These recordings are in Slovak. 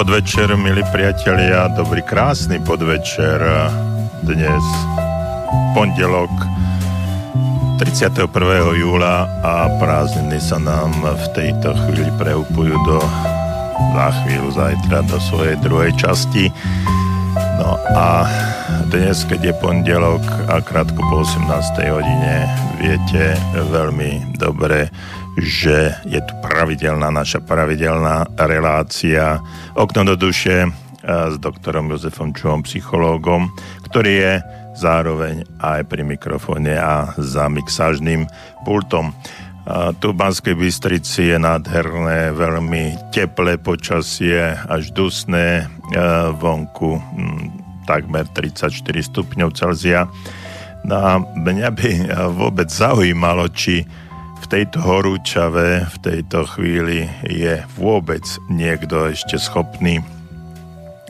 Podvečer, milí priatelia, dobrý krásny podvečer. Dnes pondelok 31. júla a prázdniny sa nám v tejto chvíli preupujú do za chvíľu zajtra do svojej druhej časti. No a dnes, keď je pondelok a krátko po 18. hodine, viete veľmi dobre, že je tu pravidelná, naša pravidelná relácia Okno do duše eh, s doktorom Jozefom Čuhom, psychológom, ktorý je zároveň aj pri mikrofóne a za mixážnym pultom. A tu v Banskej Bystrici je nádherné, veľmi teplé počasie, až dusné, eh, vonku takmer 34 stupňov Celzia. No a mňa by vôbec zaujímalo, či tejto horúčave, v tejto chvíli je vôbec niekto ešte schopný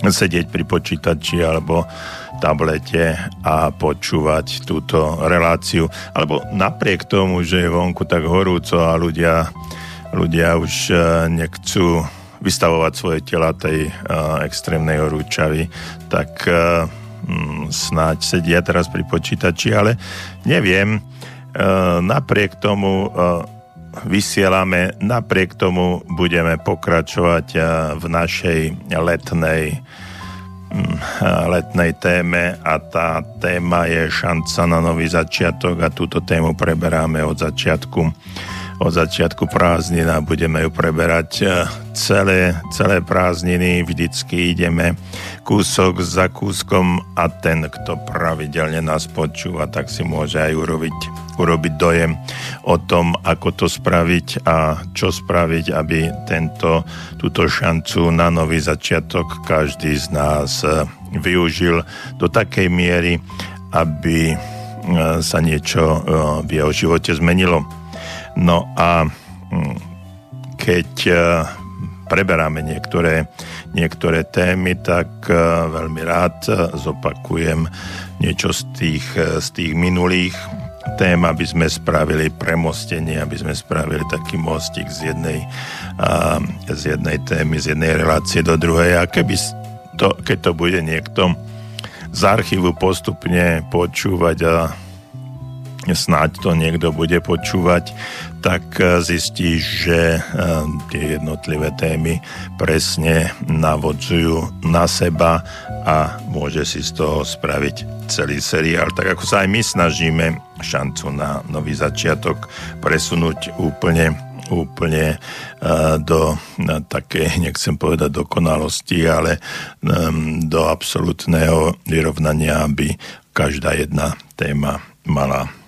sedieť pri počítači alebo tablete a počúvať túto reláciu. Alebo napriek tomu, že je vonku tak horúco a ľudia, ľudia už e, nechcú vystavovať svoje tela tej uh, extrémnej horúčavy, tak uh, snáď sedia teraz pri počítači, ale neviem, E, napriek tomu e, vysielame, napriek tomu budeme pokračovať e, v našej letnej mm, letnej téme a tá téma je šanca na nový začiatok a túto tému preberáme od začiatku od začiatku prázdnin budeme ju preberať e, celé, celé prázdniny. Vždycky ideme kúsok za kúskom a ten, kto pravidelne nás počúva, tak si môže aj urobiť, urobiť dojem o tom, ako to spraviť a čo spraviť, aby tento, túto šancu na nový začiatok každý z nás e, využil do takej miery, aby e, sa niečo v jeho živote zmenilo. No a hm, keď e, preberáme niektoré, niektoré témy, tak e, veľmi rád e, zopakujem niečo z tých, z tých minulých tém, aby sme spravili premostenie, aby sme spravili taký mostik z jednej, z jednej témy, z jednej relácie do druhej. A keby to, keď to bude niekto z archívu postupne počúvať a snáď to niekto bude počúvať, tak e, zistí, že e, tie jednotlivé témy presne navodzujú na seba a môže si z toho spraviť celý seriál. Tak ako sa aj my snažíme šancu na nový začiatok presunúť úplne úplne e, do také, nechcem povedať dokonalosti, ale do absolútneho vyrovnania, aby každá jedna téma mala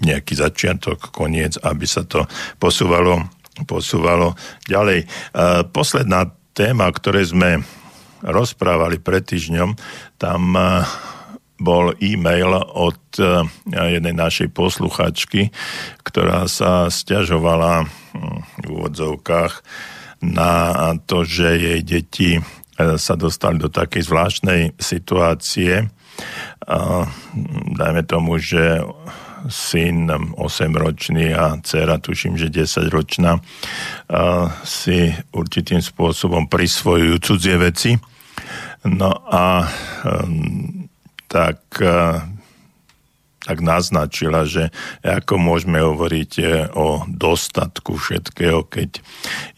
nejaký začiatok, koniec, aby sa to posúvalo, posúvalo ďalej. Uh, posledná téma, o ktorej sme rozprávali pred týždňom, tam uh, bol e-mail od jednej našej posluchačky, ktorá sa stiažovala v úvodzovkách na to, že jej deti sa dostali do takej zvláštnej situácie, a dajme tomu, že syn 8-ročný a dcera, tuším, že 10-ročná, si určitým spôsobom prisvojujú cudzie veci. No a tak tak naznačila, že ako môžeme hovoriť e, o dostatku všetkého, keď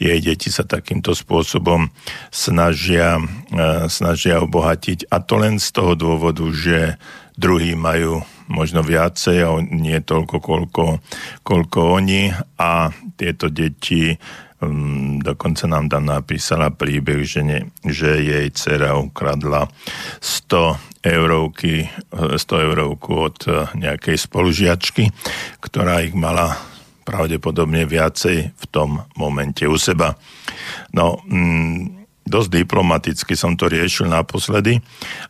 jej deti sa takýmto spôsobom snažia, e, snažia obohatiť. A to len z toho dôvodu, že druhí majú možno viacej a nie toľko, koľko, koľko oni a tieto deti um, dokonca nám tam napísala príbeh, že, ne, že jej dcera ukradla 100 eurovky, 100 eurovku od eh, nejakej spolužiačky, ktorá ich mala pravdepodobne viacej v tom momente u seba. No, mm, dosť diplomaticky som to riešil naposledy,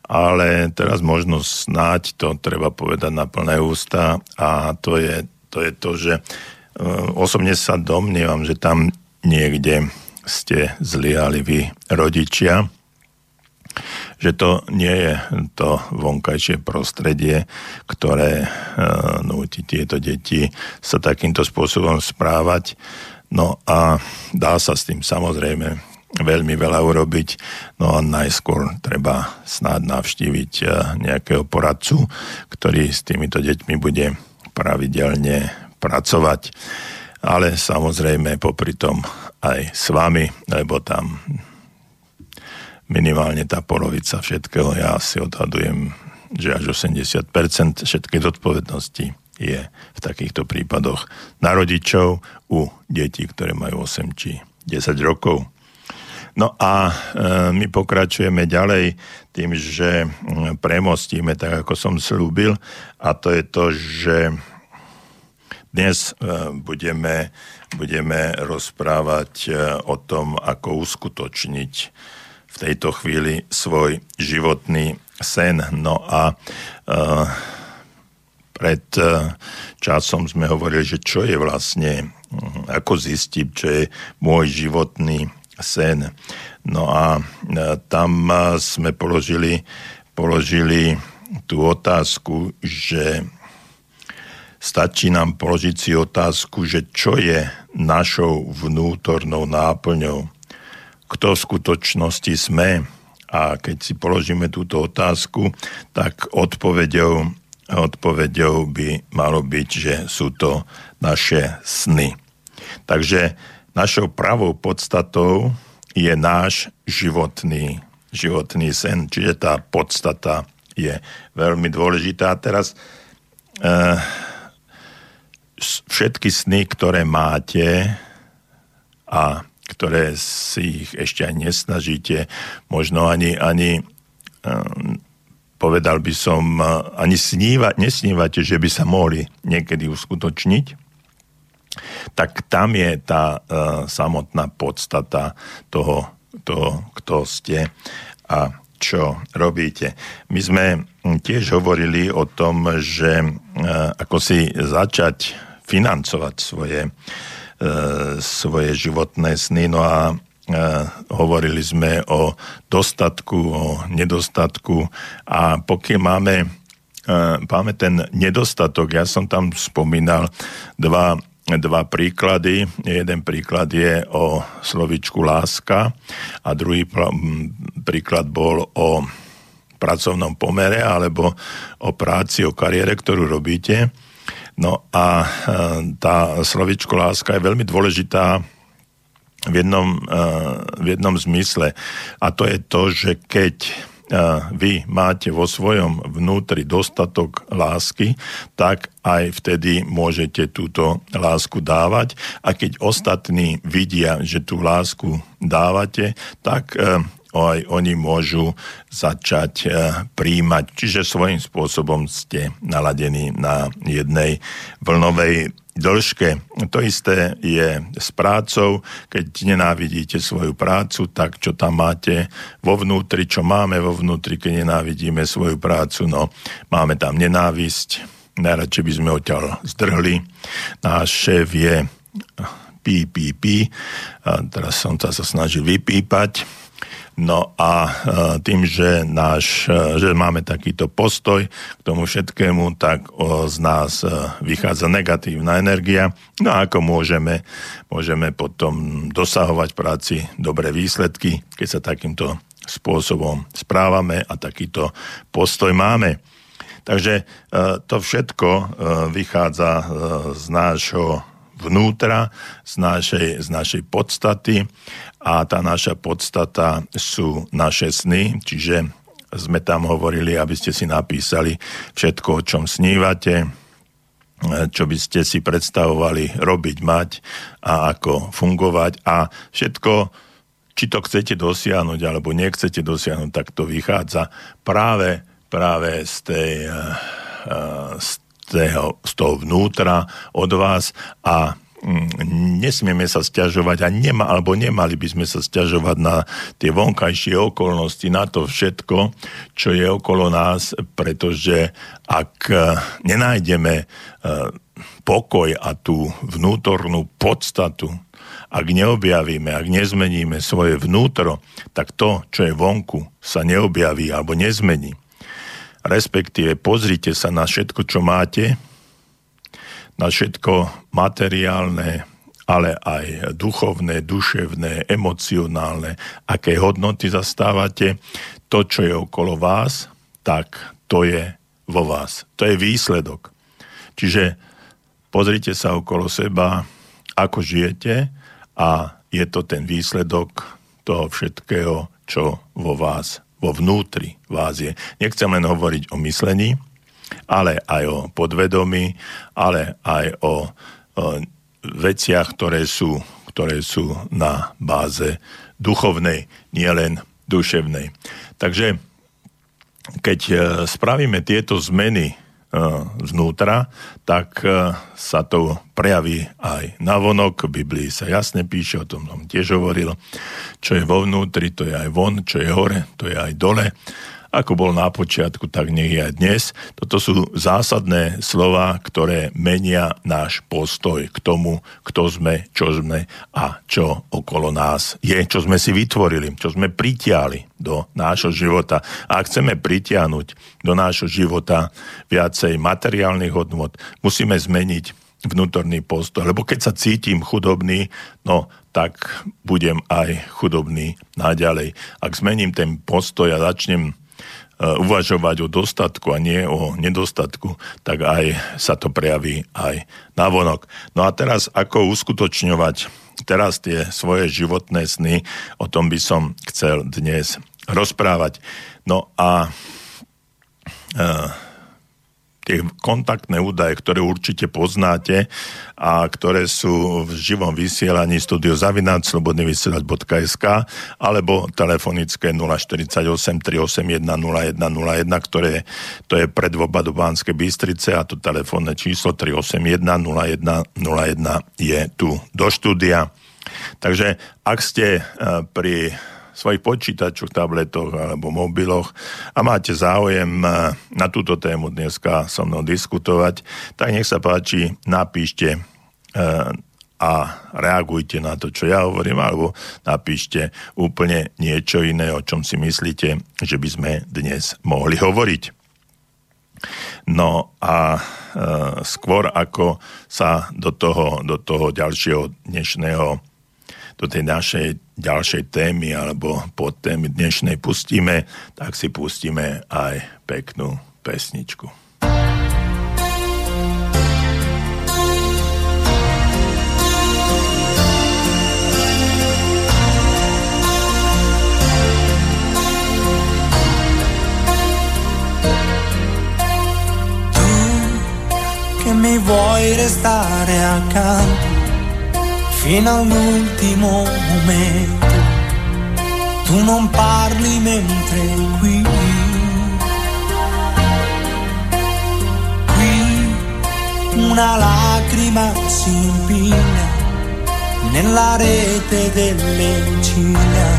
ale teraz možno snáď to treba povedať na plné ústa a to je to, je to že uh, osobne sa domnievam, že tam niekde ste zliali vy rodičia, že to nie je to vonkajšie prostredie, ktoré e, núti tieto deti sa takýmto spôsobom správať. No a dá sa s tým samozrejme veľmi veľa urobiť. No a najskôr treba snáď navštíviť e, nejakého poradcu, ktorý s týmito deťmi bude pravidelne pracovať. Ale samozrejme popri tom aj s vami, lebo tam minimálne tá polovica všetkého, ja si odhadujem, že až 80% všetkej zodpovednosti je v takýchto prípadoch na rodičov u detí, ktoré majú 8 či 10 rokov. No a e, my pokračujeme ďalej tým, že premostíme, tak ako som slúbil, a to je to, že dnes e, budeme, budeme rozprávať e, o tom, ako uskutočniť v tejto chvíli svoj životný sen. No a pred časom sme hovorili, že čo je vlastne, ako zistiť, čo je môj životný sen. No a tam sme položili, položili tú otázku, že stačí nám položiť si otázku, že čo je našou vnútornou náplňou, kto v skutočnosti sme. A keď si položíme túto otázku, tak odpovedou, odpovedou by malo byť, že sú to naše sny. Takže Našou pravou podstatou je náš životný, životný sen, čiže tá podstata je veľmi dôležitá. Teraz uh, všetky sny, ktoré máte a ktoré si ich ešte aj nesnažíte, možno ani, ani um, povedal by som, ani sníva, nesnívate, že by sa mohli niekedy uskutočniť, tak tam je tá uh, samotná podstata toho, toho, kto ste a čo robíte. My sme tiež hovorili o tom, že uh, ako si začať financovať svoje, uh, svoje životné sny, no a hovorili sme o dostatku, o nedostatku a pokiaľ máme, máme ten nedostatok, ja som tam spomínal dva dva príklady. Jeden príklad je o slovičku láska a druhý príklad bol o pracovnom pomere alebo o práci, o kariére, ktorú robíte. No a e, tá slovičko láska je veľmi dôležitá v jednom, e, v jednom zmysle. A to je to, že keď vy máte vo svojom vnútri dostatok lásky, tak aj vtedy môžete túto lásku dávať a keď ostatní vidia, že tú lásku dávate, tak e, aj oni môžu začať e, príjmať. Čiže svojím spôsobom ste naladení na jednej vlnovej dĺžke. To isté je s prácou. Keď nenávidíte svoju prácu, tak čo tam máte vo vnútri, čo máme vo vnútri, keď nenávidíme svoju prácu, no máme tam nenávisť. Najradšej by sme odtiaľ zdrhli. Náš šéf je pí. A teraz som sa snažil vypípať No a e, tým, že, náš, e, že máme takýto postoj k tomu všetkému, tak z nás e, vychádza negatívna energia. No a ako môžeme, môžeme potom dosahovať práci dobré výsledky, keď sa takýmto spôsobom správame a takýto postoj máme. Takže to všetko vychádza z nášho vnútra, z našej, z našej podstaty. A tá naša podstata sú naše sny, čiže sme tam hovorili, aby ste si napísali všetko, o čom snívate, čo by ste si predstavovali robiť, mať a ako fungovať. A všetko, či to chcete dosiahnuť alebo nechcete dosiahnuť, tak to vychádza práve, práve z tej, eh, eh, z toho, z toho vnútra od vás a mm, nesmieme sa stiažovať a nema, alebo nemali by sme sa stiažovať na tie vonkajšie okolnosti, na to všetko, čo je okolo nás, pretože ak e, nenájdeme e, pokoj a tú vnútornú podstatu, ak neobjavíme, ak nezmeníme svoje vnútro, tak to, čo je vonku, sa neobjaví alebo nezmení respektíve pozrite sa na všetko, čo máte, na všetko materiálne ale aj duchovné, duševné, emocionálne, aké hodnoty zastávate, to, čo je okolo vás, tak to je vo vás. To je výsledok. Čiže pozrite sa okolo seba, ako žijete a je to ten výsledok toho všetkého, čo vo vás, vo vnútri vás je. Nechcem len hovoriť o myslení, ale aj o podvedomí, ale aj o, o veciach, ktoré sú, ktoré sú na báze duchovnej, nielen duševnej. Takže keď e, spravíme tieto zmeny znútra, tak e, sa to prejaví aj na vonok. V Biblii sa jasne píše, o tom som tiež hovoril, čo je vo vnútri, to je aj von, čo je hore, to je aj dole ako bol na počiatku, tak je aj dnes. Toto sú zásadné slova, ktoré menia náš postoj k tomu, kto sme, čo sme a čo okolo nás je, čo sme si vytvorili, čo sme pritiali do nášho života. A ak chceme pritiahnuť do nášho života viacej materiálnych hodnot, musíme zmeniť vnútorný postoj. Lebo keď sa cítim chudobný, no tak budem aj chudobný naďalej. Ak zmením ten postoj a začnem uvažovať o dostatku a nie o nedostatku, tak aj sa to prejaví aj na vonok. No a teraz ako uskutočňovať teraz tie svoje životné sny, o tom by som chcel dnes rozprávať. No a e, tie kontaktné údaje, ktoré určite poznáte a ktoré sú v živom vysielaní studiozavináčslobodnyvysielač.sk alebo telefonické 048 381 0101, ktoré to je predvoba do Banskej Bystrice a to telefónne číslo 381 0101 je tu do štúdia. Takže ak ste eh, pri svojich počítačoch, tabletoch alebo mobiloch a máte záujem eh, na túto tému dneska so mnou diskutovať, tak nech sa páči, napíšte eh, a reagujte na to, čo ja hovorím, alebo napíšte úplne niečo iné, o čom si myslíte, že by sme dnes mohli hovoriť. No a e, skôr ako sa do toho, do toho ďalšieho dnešného do tej našej ďalšej témy alebo pod témy dnešnej pustíme, tak si pustíme aj peknú pesničku. mi vuoi restare accanto fino all'ultimo momento. Tu non parli mentre qui, qui una lacrima si impigna nella rete delle ciglia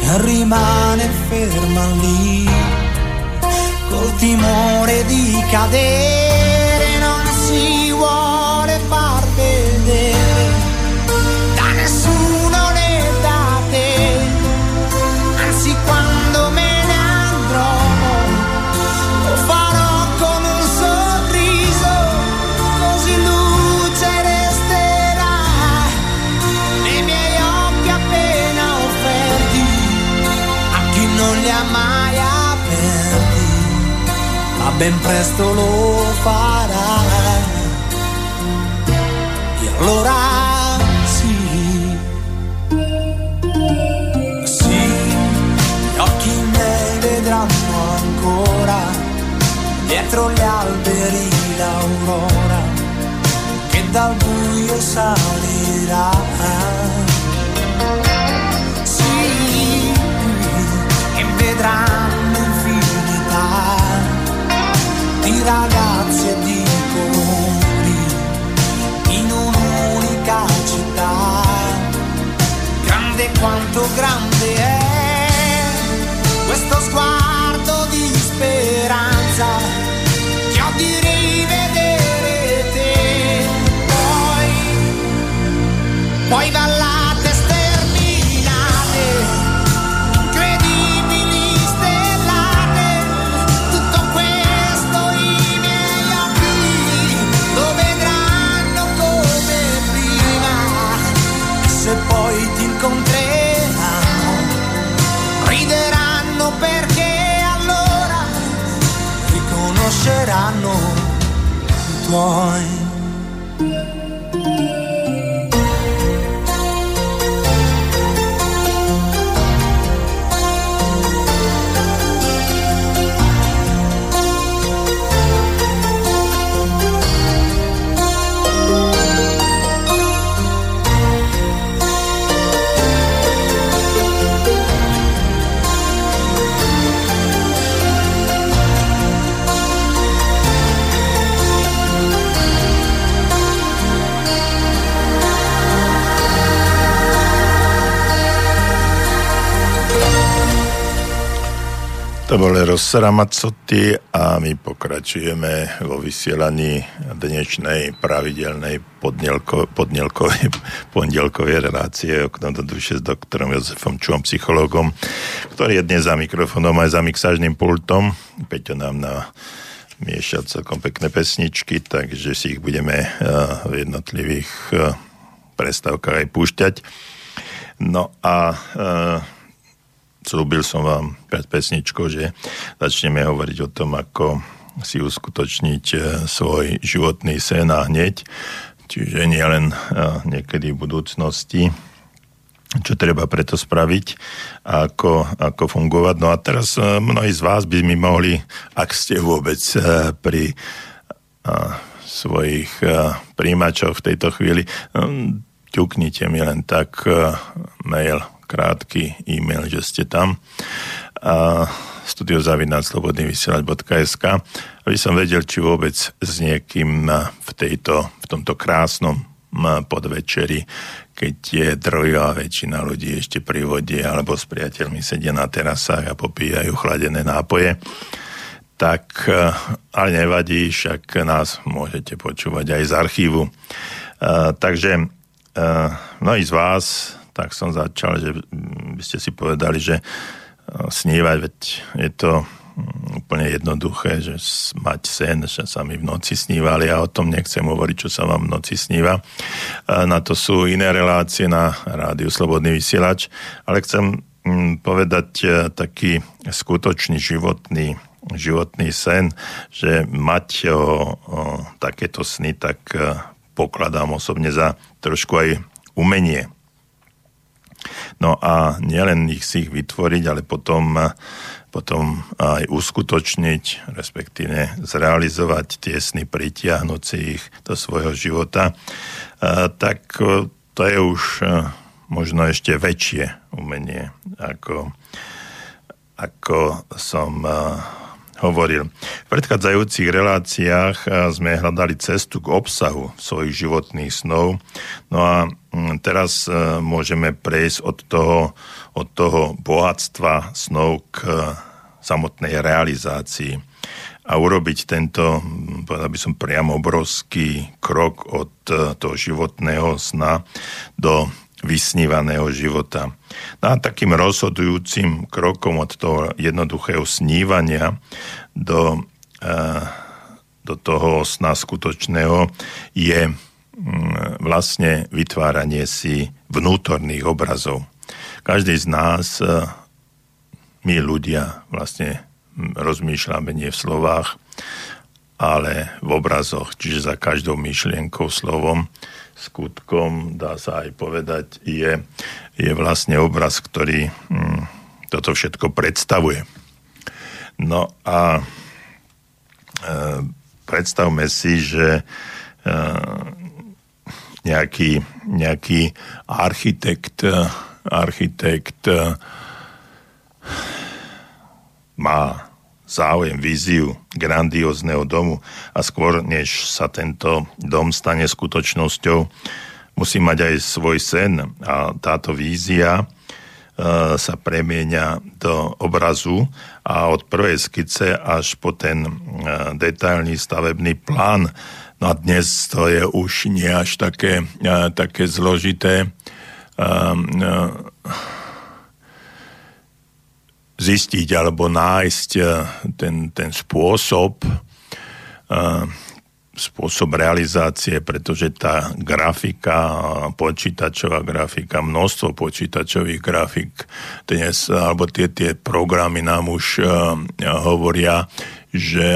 e rimane ferma lì col timore di cadere ben presto lo farai. E allora sì, sì, gli occhi miei vedranno ancora dietro gli alberi l'aurora che dal buio salirà. Sì, e vedranno di ragazzi e di colori in un'unica città, grande quanto grande è questo sguardo di speranza che ho di rivedere poi, poi va tuoi To bol Rossera Mazzotti a my pokračujeme vo vysielaní dnešnej pravidelnej podnielko, podnielkovej, pondelkovej relácie Okno do duše s doktorom Jozefom Čuom, psychologom, ktorý je dnes za mikrofónom aj za mixážnym pultom. Peťo nám na miešať celkom pekné pesničky, takže si ich budeme v jednotlivých prestávkach aj púšťať. No a slúbil som vám pred pesničkou, že začneme hovoriť o tom, ako si uskutočniť e, svoj životný sen a hneď, čiže nie len e, niekedy v budúcnosti, čo treba preto spraviť a ako, ako fungovať. No a teraz e, mnohí z vás by mi mohli, ak ste vôbec pri svojich príjimačoch v tejto chvíli, ťuknite mi len tak mail krátky e-mail, že ste tam. A studiozavinaclobodnyvysielač.sk aby som vedel, či vôbec s niekým v, tejto, v tomto krásnom podvečeri, keď je drojová väčšina ľudí ešte pri vode alebo s priateľmi sedia na terasách a popíjajú chladené nápoje, tak ale nevadí, však nás môžete počúvať aj z archívu. Takže mnohí z vás tak som začal, že by ste si povedali, že e, snívať, veď je to mm, úplne jednoduché, že mať sen, že sa mi v noci snívali a o tom nechcem hovoriť, čo sa vám v noci sníva. Na to sú iné relácie na rádiu Slobodný vysielač, ale chcem mm, povedať e, taký skutočný životný životný sen, že mať o, o, takéto sny, tak pokladám osobne za trošku aj umenie No a nielen ich si ich vytvoriť, ale potom, potom aj uskutočniť, respektíve zrealizovať tie sny, pritiahnuť si ich do svojho života, tak to je už možno ešte väčšie umenie, ako, ako som hovoril. V predchádzajúcich reláciách sme hľadali cestu k obsahu svojich životných snov. No a teraz eh, môžeme prejsť od toho, od toho bohatstva snov k eh, samotnej realizácii a urobiť tento, povedal by som priamo obrovský krok od toho životného sna do vysnívaného života. No a takým rozhodujúcim krokom od toho jednoduchého snívania do, do toho sna skutočného je vlastne vytváranie si vnútorných obrazov. Každý z nás, eh, my ľudia, vlastne mm, rozmýšľame nie v slovách, ale v obrazoch, čiže za každou myšlienkou, slovom skutkom, dá sa aj povedať, je, je vlastne obraz, ktorý hm, toto všetko predstavuje. No a e, predstavme si, že e, nejaký, nejaký architekt, architekt má záujem, víziu grandiózneho domu a skôr, než sa tento dom stane skutočnosťou, musí mať aj svoj sen a táto vízia e, sa premieňa do obrazu a od prvej skice až po ten e, detailný stavebný plán. No a dnes to je už nie až také, e, také zložité. Zistiť alebo nájsť ten, ten spôsob, spôsob realizácie, pretože tá grafika, počítačová grafika, množstvo počítačových grafik dnes, alebo tie, tie programy nám už uh, hovoria, že,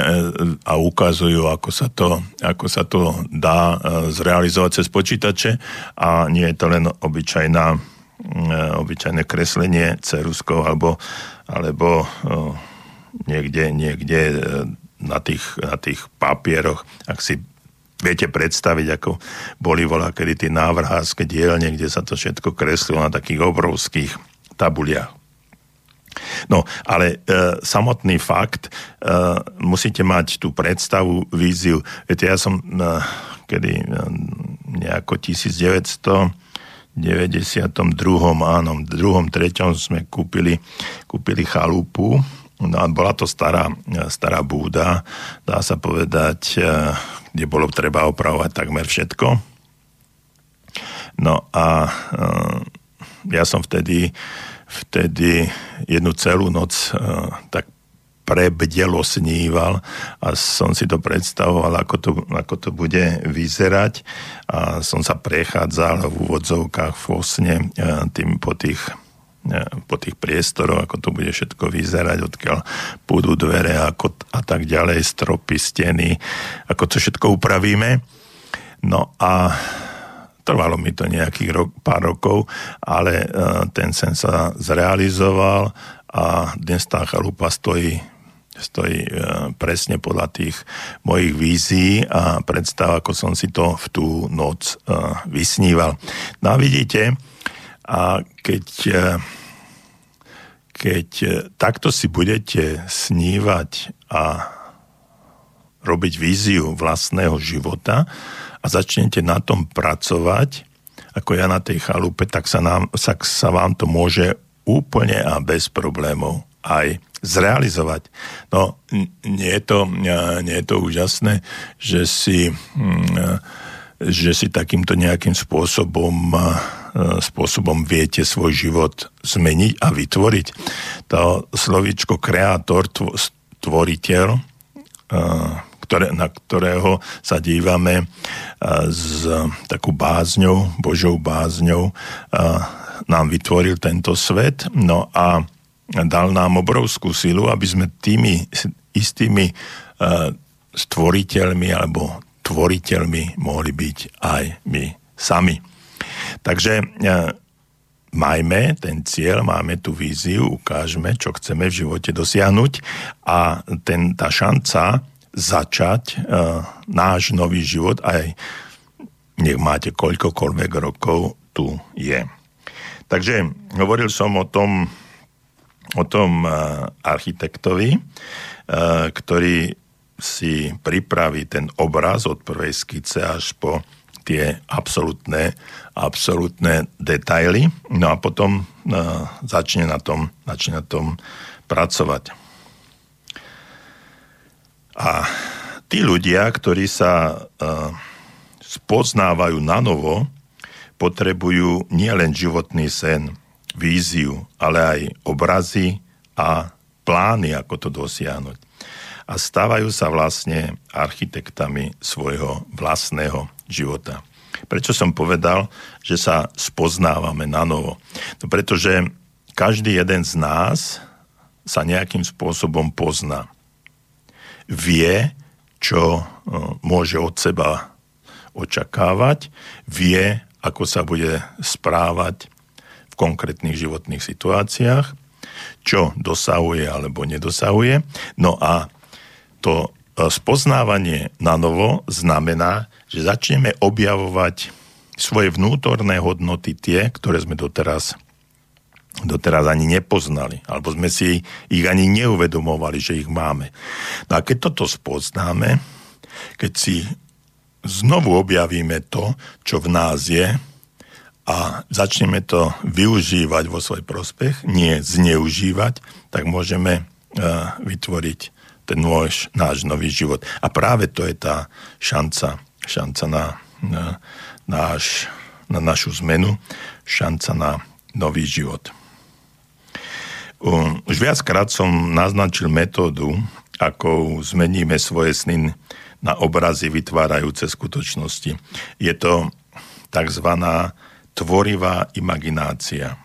a ukazujú, ako sa, to, ako sa to dá zrealizovať cez počítače a nie je to len obyčajná, obyčajné kreslenie ceruskou alebo, alebo niekde, niekde na tých, na tých papieroch, ak si viete predstaviť, ako boli volá, kedy tie návrhárske dielne, kde sa to všetko kreslilo na takých obrovských tabuliach. No, ale e, samotný fakt, e, musíte mať tú predstavu, víziu. Viete, ja som e, kedy e, nejako 1992, áno, v druhom, treťom sme kúpili, kúpili chalupu, No a bola to stará, stará búda, dá sa povedať, e, kde bolo treba opravovať takmer všetko. No a e, ja som vtedy, vtedy jednu celú noc e, tak prebdelo sníval a som si to predstavoval, ako to, ako to bude vyzerať a som sa prechádzal v úvodzovkách v Osne tým po tých E, po tých priestoroch, ako to bude všetko vyzerať, odkiaľ budú dvere ako, a tak ďalej, stropy, steny, ako to všetko upravíme. No a trvalo mi to nejakých rok, pár rokov, ale uh, ten sen sa zrealizoval a dnes tá chalupa stojí stojí uh, presne podľa tých mojich vízií a predstav, ako som si to v tú noc uh, vysníval. No a vidíte, a keď, e, keď e, takto si budete snívať a robiť víziu vlastného života a začnete na tom pracovať, ako ja na tej chalupe, tak sa, nám, sa, sa vám to môže úplne a bez problémov aj zrealizovať. No, nie je to, nie je to úžasné, že si, hm, že si takýmto nejakým spôsobom E, spôsobom viete svoj život zmeniť a vytvoriť. To slovičko kreator, tvoriteľ, e, ktoré, na ktorého sa dívame s takú bázňou, Božou bázňou, nám vytvoril tento svet. No a dal nám obrovskú silu, aby sme tými istými stvoriteľmi alebo tvoriteľmi mohli byť aj my sami. Takže majme ten cieľ, máme tú víziu, ukážeme, čo chceme v živote dosiahnuť a ten, tá šanca začať uh, náš nový život aj nech máte koľkokoľvek rokov, tu je. Takže hovoril som o tom, o tom uh, architektovi, uh, ktorý si pripraví ten obraz od prvej skice až po tie absolútne, absolútne detaily, no a potom uh, začne, na tom, začne na tom pracovať. A tí ľudia, ktorí sa uh, spoznávajú na novo, potrebujú nielen životný sen, víziu, ale aj obrazy a plány, ako to dosiahnuť. A stávajú sa vlastne architektami svojho vlastného života. Prečo som povedal, že sa spoznávame na novo? No pretože každý jeden z nás sa nejakým spôsobom pozná. Vie, čo e, môže od seba očakávať, vie, ako sa bude správať v konkrétnych životných situáciách, čo dosahuje alebo nedosahuje. No a to e, spoznávanie na novo znamená, že začneme objavovať svoje vnútorné hodnoty, tie, ktoré sme doteraz, doteraz ani nepoznali, alebo sme si ich ani neuvedomovali, že ich máme. No a keď toto spoznáme, keď si znovu objavíme to, čo v nás je a začneme to využívať vo svoj prospech, nie zneužívať, tak môžeme uh, vytvoriť ten môj, náš nový život. A práve to je tá šanca šanca na, na, náš, na našu zmenu, šanca na nový život. Už viackrát som naznačil metódu, ako zmeníme svoje sny na obrazy vytvárajúce skutočnosti. Je to tzv. tvorivá imaginácia.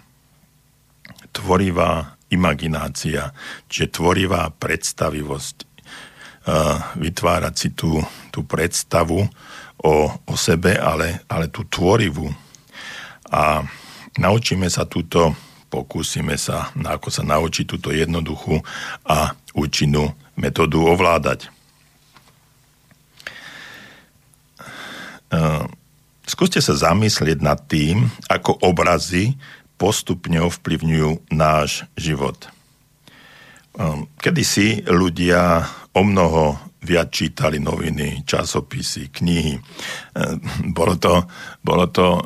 Tvorivá imaginácia, čiže tvorivá predstavivosť. vytvárať si tú, tú predstavu o, o sebe, ale, ale tú tvorivú. A naučíme sa túto, pokúsime sa, ako sa naučiť túto jednoduchú a účinnú metódu ovládať. Skúste sa zamyslieť nad tým, ako obrazy postupne ovplyvňujú náš život. Kedy si ľudia o mnoho viac čítali noviny, časopisy, knihy. Bolo to, bolo to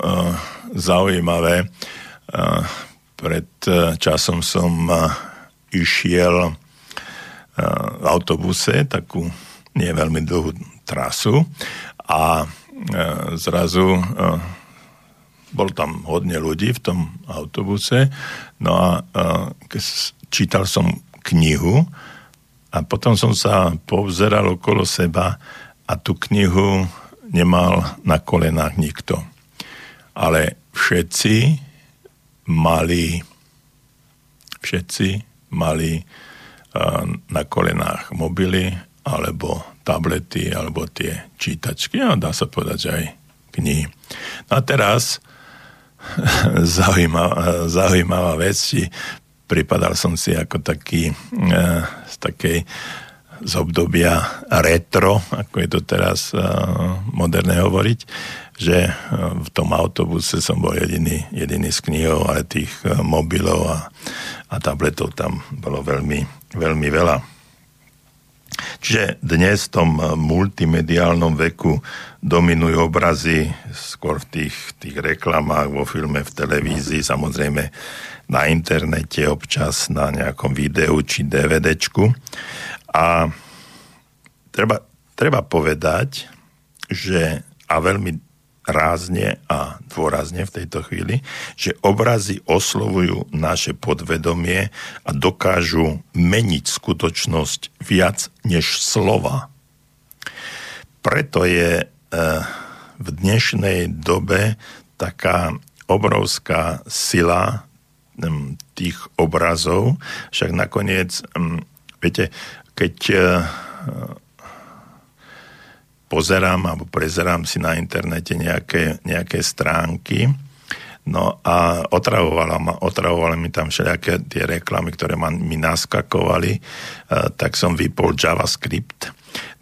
zaujímavé. Pred časom som išiel v autobuse takú nie veľmi dlhú trasu a zrazu bol tam hodne ľudí v tom autobuse, no a čítal som knihu a potom som sa povzeral okolo seba a tú knihu nemal na kolenách nikto. Ale všetci mali všetci mali na kolenách mobily alebo tablety alebo tie čítačky a dá sa povedať, že aj knihy. No a teraz zaujímavá, zaujímavá vec, či pripadal som si ako taký e, z takej z obdobia retro, ako je to teraz e, moderné hovoriť, že e, v tom autobuse som bol jediný, jediný s knihou, ale tých mobilov a, a tabletov tam bolo veľmi, veľmi veľa. Čiže dnes v tom multimediálnom veku dominujú obrazy skôr v tých, tých reklamách, vo filme, v televízii, samozrejme na internete, občas na nejakom videu či DVDčku. A treba, treba povedať, že a veľmi rázne a dôrazne v tejto chvíli, že obrazy oslovujú naše podvedomie a dokážu meniť skutočnosť viac než slova. Preto je e, v dnešnej dobe taká obrovská sila tých obrazov, však nakoniec, viete, keď e, pozerám alebo prezerám si na internete nejaké, nejaké stránky, No a otravovala, ma, otravovala mi tam všelijaké tie reklamy, ktoré ma, mi naskakovali, uh, tak som vypol JavaScript.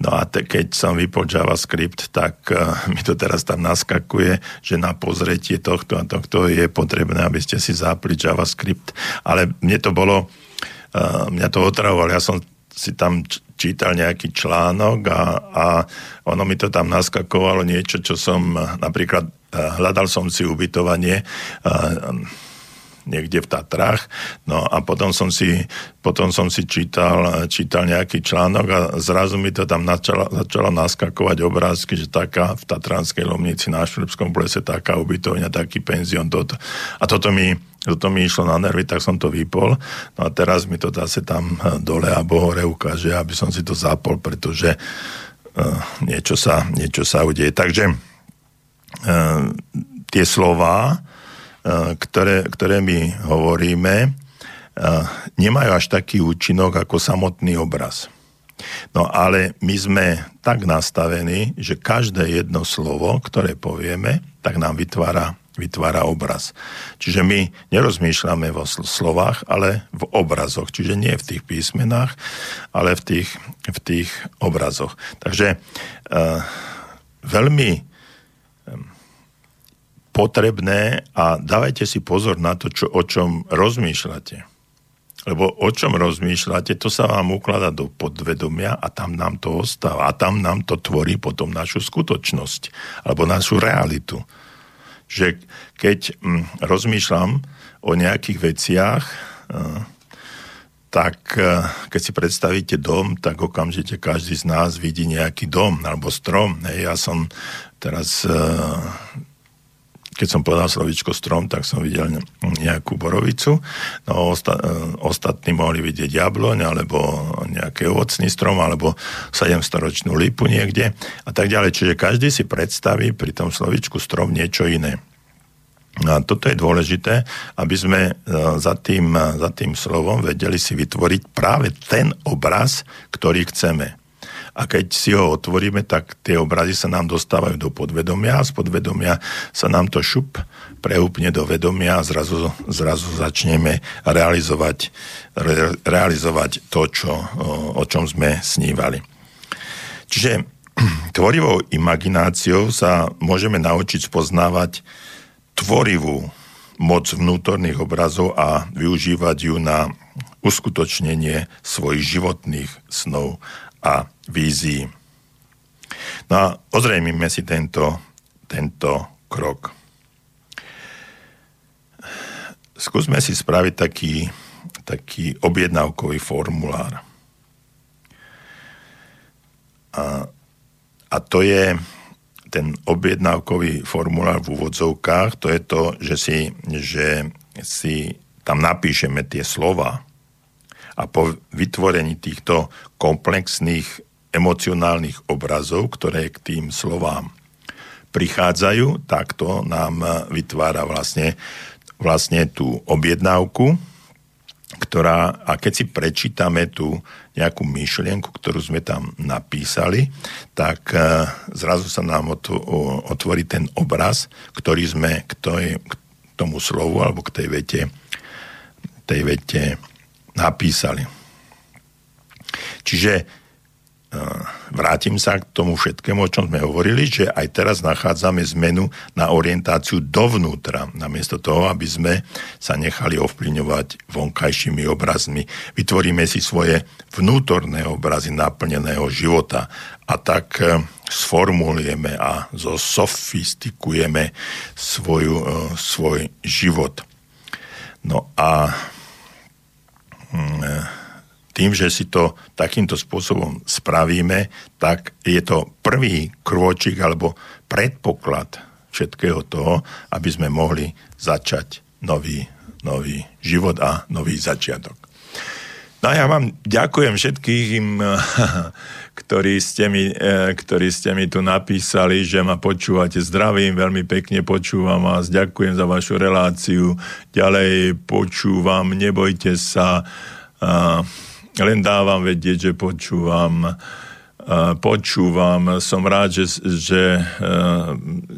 No a te, keď som vypol JavaScript, tak uh, mi to teraz tam naskakuje, že na pozretie tohto a tohto je potrebné, aby ste si zapli JavaScript. Ale mne to bolo, mňa to otravovalo. Ja som si tam čítal nejaký článok a, a ono mi to tam naskakovalo niečo, čo som napríklad eh, hľadal som si ubytovanie eh, niekde v Tatrách. No a potom som si, potom som si čítal, čítal nejaký článok a zrazu mi to tam začalo, začalo naskakovať obrázky, že taká v Tatranskej Lomnici na Šlipskom plese taká ubytovňa, taký penzion. Toto. A toto mi, toto mi išlo na nervy, tak som to vypol. No a teraz mi to zase tam dole a hore ukáže, aby som si to zapol, pretože uh, niečo, sa, niečo sa udeje. Takže uh, tie slova, ktoré, ktoré my hovoríme, nemajú až taký účinok ako samotný obraz. No ale my sme tak nastavení, že každé jedno slovo, ktoré povieme, tak nám vytvára, vytvára obraz. Čiže my nerozmýšľame vo slovách, ale v obrazoch. Čiže nie v tých písmenách, ale v tých, v tých obrazoch. Takže uh, veľmi potrebné a dávajte si pozor na to, čo, o čom rozmýšľate. Lebo o čom rozmýšľate, to sa vám ukladá do podvedomia a tam nám to ostáva. A tam nám to tvorí potom našu skutočnosť alebo našu realitu. Že keď hm, rozmýšľam o nejakých veciach, hm, tak hm, keď si predstavíte dom, tak okamžite každý z nás vidí nejaký dom alebo strom. Ja som teraz keď som povedal slovičko strom, tak som videl nejakú borovicu. No, osta- e, ostatní mohli vidieť jabloň, alebo nejaký ovocný strom, alebo 700-ročnú lipu niekde a tak ďalej. Čiže každý si predstaví pri tom slovičku strom niečo iné. No a toto je dôležité, aby sme e, za tým, za tým slovom vedeli si vytvoriť práve ten obraz, ktorý chceme. A keď si ho otvoríme, tak tie obrazy sa nám dostávajú do podvedomia a z podvedomia sa nám to šup preúpne do vedomia a zrazu, zrazu začneme realizovať, re, realizovať to, čo, o, o čom sme snívali. Čiže tvorivou imagináciou sa môžeme naučiť spoznávať tvorivú moc vnútorných obrazov a využívať ju na uskutočnenie svojich životných snov a vízií. No a ozrejmime si tento, tento krok. Skúsme si spraviť taký, taký objednávkový formulár. A, a to je ten objednávkový formulár v úvodzovkách, to je to, že si, že si tam napíšeme tie slova, a po vytvorení týchto komplexných emocionálnych obrazov, ktoré k tým slovám prichádzajú, tak to nám vytvára vlastne, vlastne tú objednávku, ktorá, a keď si prečítame tú nejakú myšlienku, ktorú sme tam napísali, tak e, zrazu sa nám otvorí ten obraz, ktorý sme k, tomu slovu alebo k tej vete, tej vete napísali. Čiže e, vrátim sa k tomu všetkému, o čom sme hovorili, že aj teraz nachádzame zmenu na orientáciu dovnútra, namiesto toho, aby sme sa nechali ovplyvňovať vonkajšími obrazmi. Vytvoríme si svoje vnútorné obrazy naplneného života a tak e, sformulujeme a zosofistikujeme svoju, e, svoj život. No a Mm, e, tým, že si to takýmto spôsobom spravíme, tak je to prvý krôčik alebo predpoklad všetkého toho, aby sme mohli začať nový, nový život a nový začiatok. No a ja vám ďakujem všetkým, ktorí ste, mi, e, ktorí ste mi tu napísali, že ma počúvate. Zdravím, veľmi pekne počúvam vás. Ďakujem za vašu reláciu. Ďalej počúvam, nebojte sa. Len dávam vedieť, že počúvam počúvam, som rád, že, že,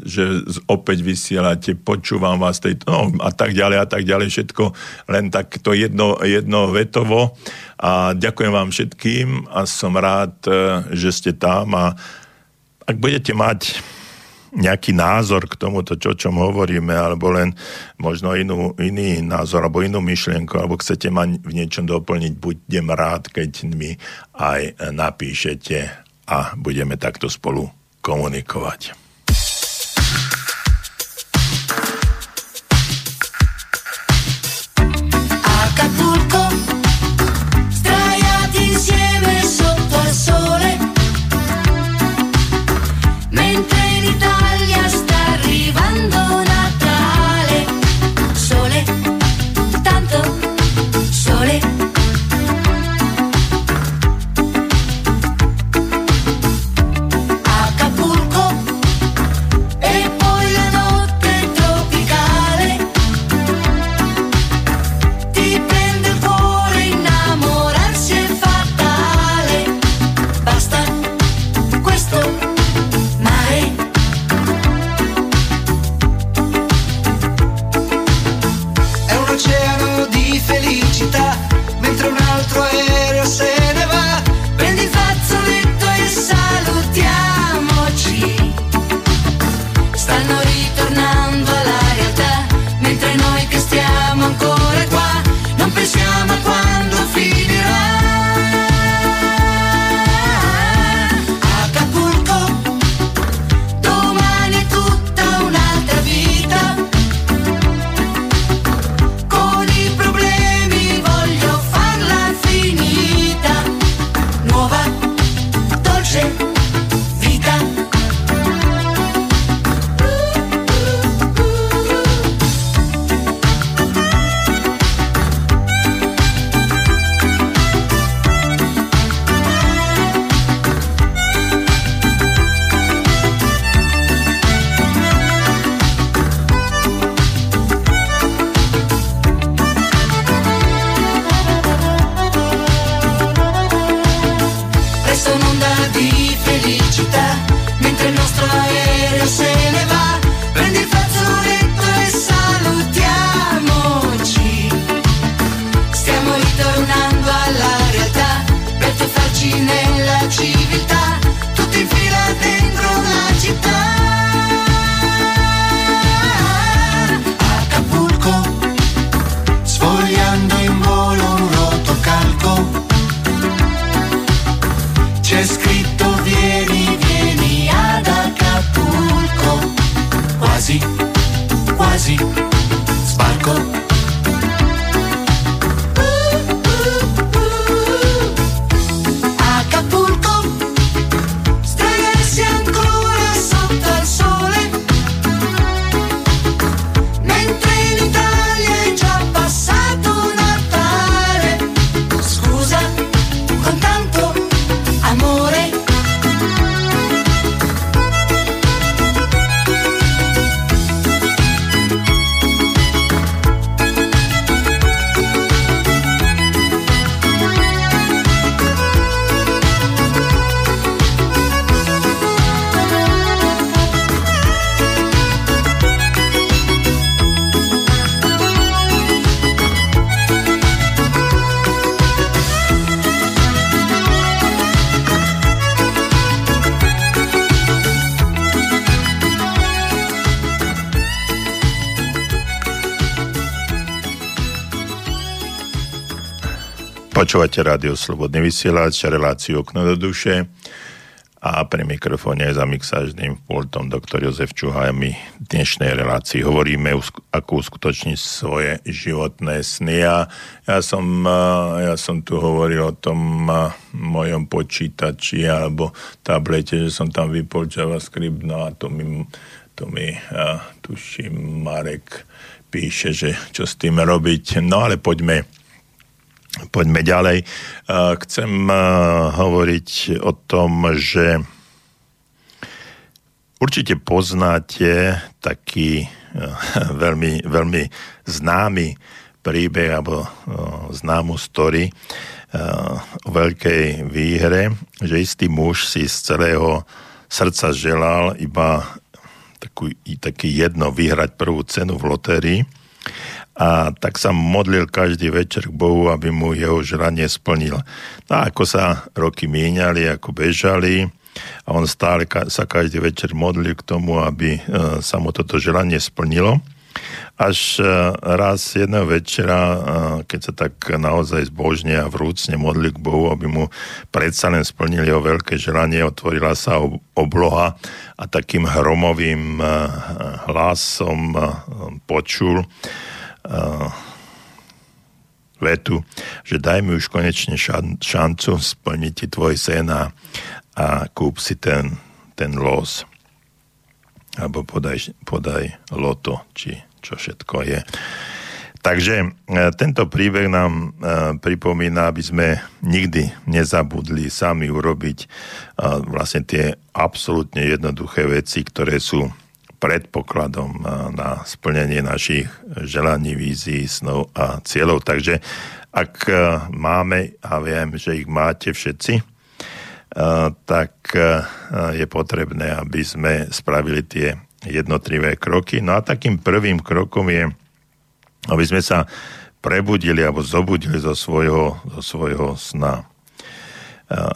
že opäť vysielate, počúvam vás tej, no, a tak ďalej a tak ďalej, všetko len takto jedno, jedno vetovo. A ďakujem vám všetkým a som rád, že ste tam. A ak budete mať nejaký názor k tomuto, čo, čom hovoríme, alebo len možno inú, iný názor, alebo inú myšlienku, alebo chcete ma v niečom doplniť, budem rád, keď mi aj napíšete a budeme takto spolu komunikovať. Počúvate rádio Slobodný vysielač, reláciu Okno do duše a pri mikrofóne za mixážným pultom doktor Jozef Čuha a my v dnešnej relácii hovoríme, ako uskutočniť svoje životné sny a ja som, ja som tu hovoril o tom mojom počítači alebo tablete, že som tam vypol JavaScript, no a to mi, to mi tuším Marek píše, že čo s tým robiť. No ale poďme Poďme ďalej. Chcem hovoriť o tom, že určite poznáte taký veľmi, veľmi známy príbeh alebo známu story o veľkej výhre, že istý muž si z celého srdca želal iba takú, taký jedno vyhrať prvú cenu v lotérii a tak sa modlil každý večer k Bohu, aby mu jeho želanie splnil. No a ako sa roky míňali, ako bežali, a on stále sa každý večer modlil k tomu, aby e, sa mu toto želanie splnilo. Až e, raz jedného večera, e, keď sa tak naozaj zbožne a vrúcne modlil k Bohu, aby mu predsa len splnil jeho veľké želanie, otvorila sa obloha a takým hromovým hlasom počul, uh, vetu, že daj mi už konečne šan, šancu splniť ti tvoj sen a, a kúp si ten, ten los. Alebo podaj, podaj loto, či čo všetko je. Takže e, tento príbeh nám e, pripomína, aby sme nikdy nezabudli sami urobiť vlastne tie absolútne jednoduché veci, ktoré sú predpokladom na splnenie našich želaní, vízií, snov a cieľov. Takže ak e, máme, a viem, že ich máte všetci, e, tak je potrebné, aby sme spravili tie jednotlivé kroky. No a takým prvým krokom je, aby sme sa prebudili alebo zobudili zo svojho, zo svojho sna.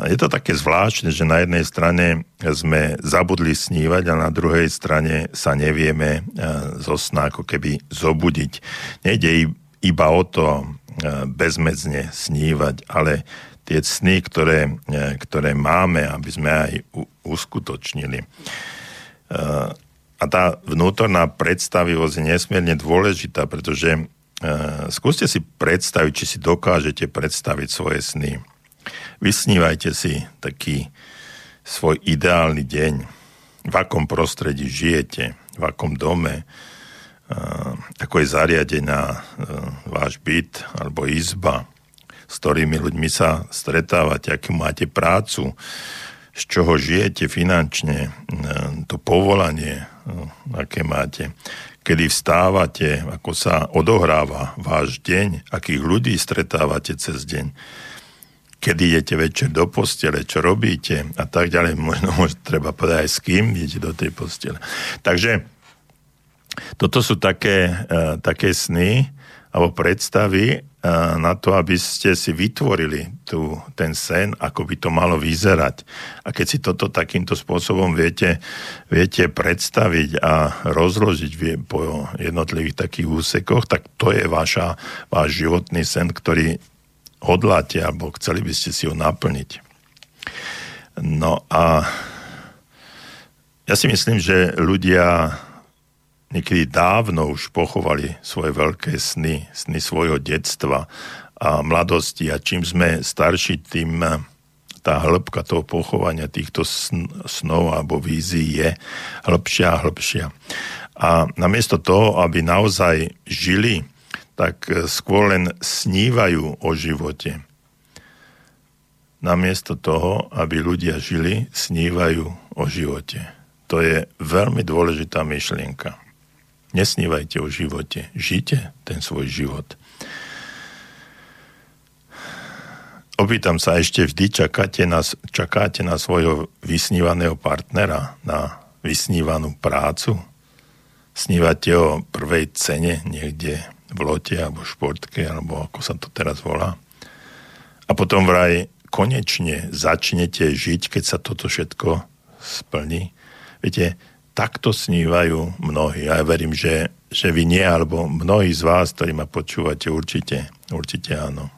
Je to také zvláštne, že na jednej strane sme zabudli snívať a na druhej strane sa nevieme zo sna ako keby zobudiť. Nejde iba o to bezmedzne snívať, ale tie sny, ktoré, ktoré máme, aby sme aj uskutočnili. A tá vnútorná predstavivosť je nesmierne dôležitá, pretože skúste si predstaviť, či si dokážete predstaviť svoje sny Vysnívajte si taký svoj ideálny deň, v akom prostredí žijete, v akom dome, ako je zariadená váš byt alebo izba, s ktorými ľuďmi sa stretávate, akú máte prácu, z čoho žijete finančne, to povolanie, aké máte, kedy vstávate, ako sa odohráva váš deň, akých ľudí stretávate cez deň kedy idete večer do postele, čo robíte a tak ďalej. Možno, možno treba povedať aj s kým idete do tej postele. Takže toto sú také, uh, také sny alebo predstavy uh, na to, aby ste si vytvorili tu, ten sen, ako by to malo vyzerať. A keď si toto takýmto spôsobom viete, viete predstaviť a rozložiť po jednotlivých takých úsekoch, tak to je vaša, váš životný sen, ktorý hodláte, alebo chceli by ste si ho naplniť. No a ja si myslím, že ľudia niekedy dávno už pochovali svoje veľké sny, sny svojho detstva a mladosti a čím sme starší, tým tá hĺbka toho pochovania týchto snov alebo vízií je hĺbšia a hĺbšia. A namiesto toho, aby naozaj žili, tak skôr len snívajú o živote. Namiesto toho, aby ľudia žili, snívajú o živote. To je veľmi dôležitá myšlienka. Nesnívajte o živote, žite ten svoj život. Opýtam sa ešte vždy, čakáte na, čakáte na svojho vysnívaného partnera, na vysnívanú prácu? Snívate o prvej cene niekde v lote alebo športke, alebo ako sa to teraz volá? A potom vraj konečne začnete žiť, keď sa toto všetko splní. Viete, takto snívajú mnohí. Ja verím, že, že vy nie, alebo mnohí z vás, ktorí ma počúvate, určite, určite áno.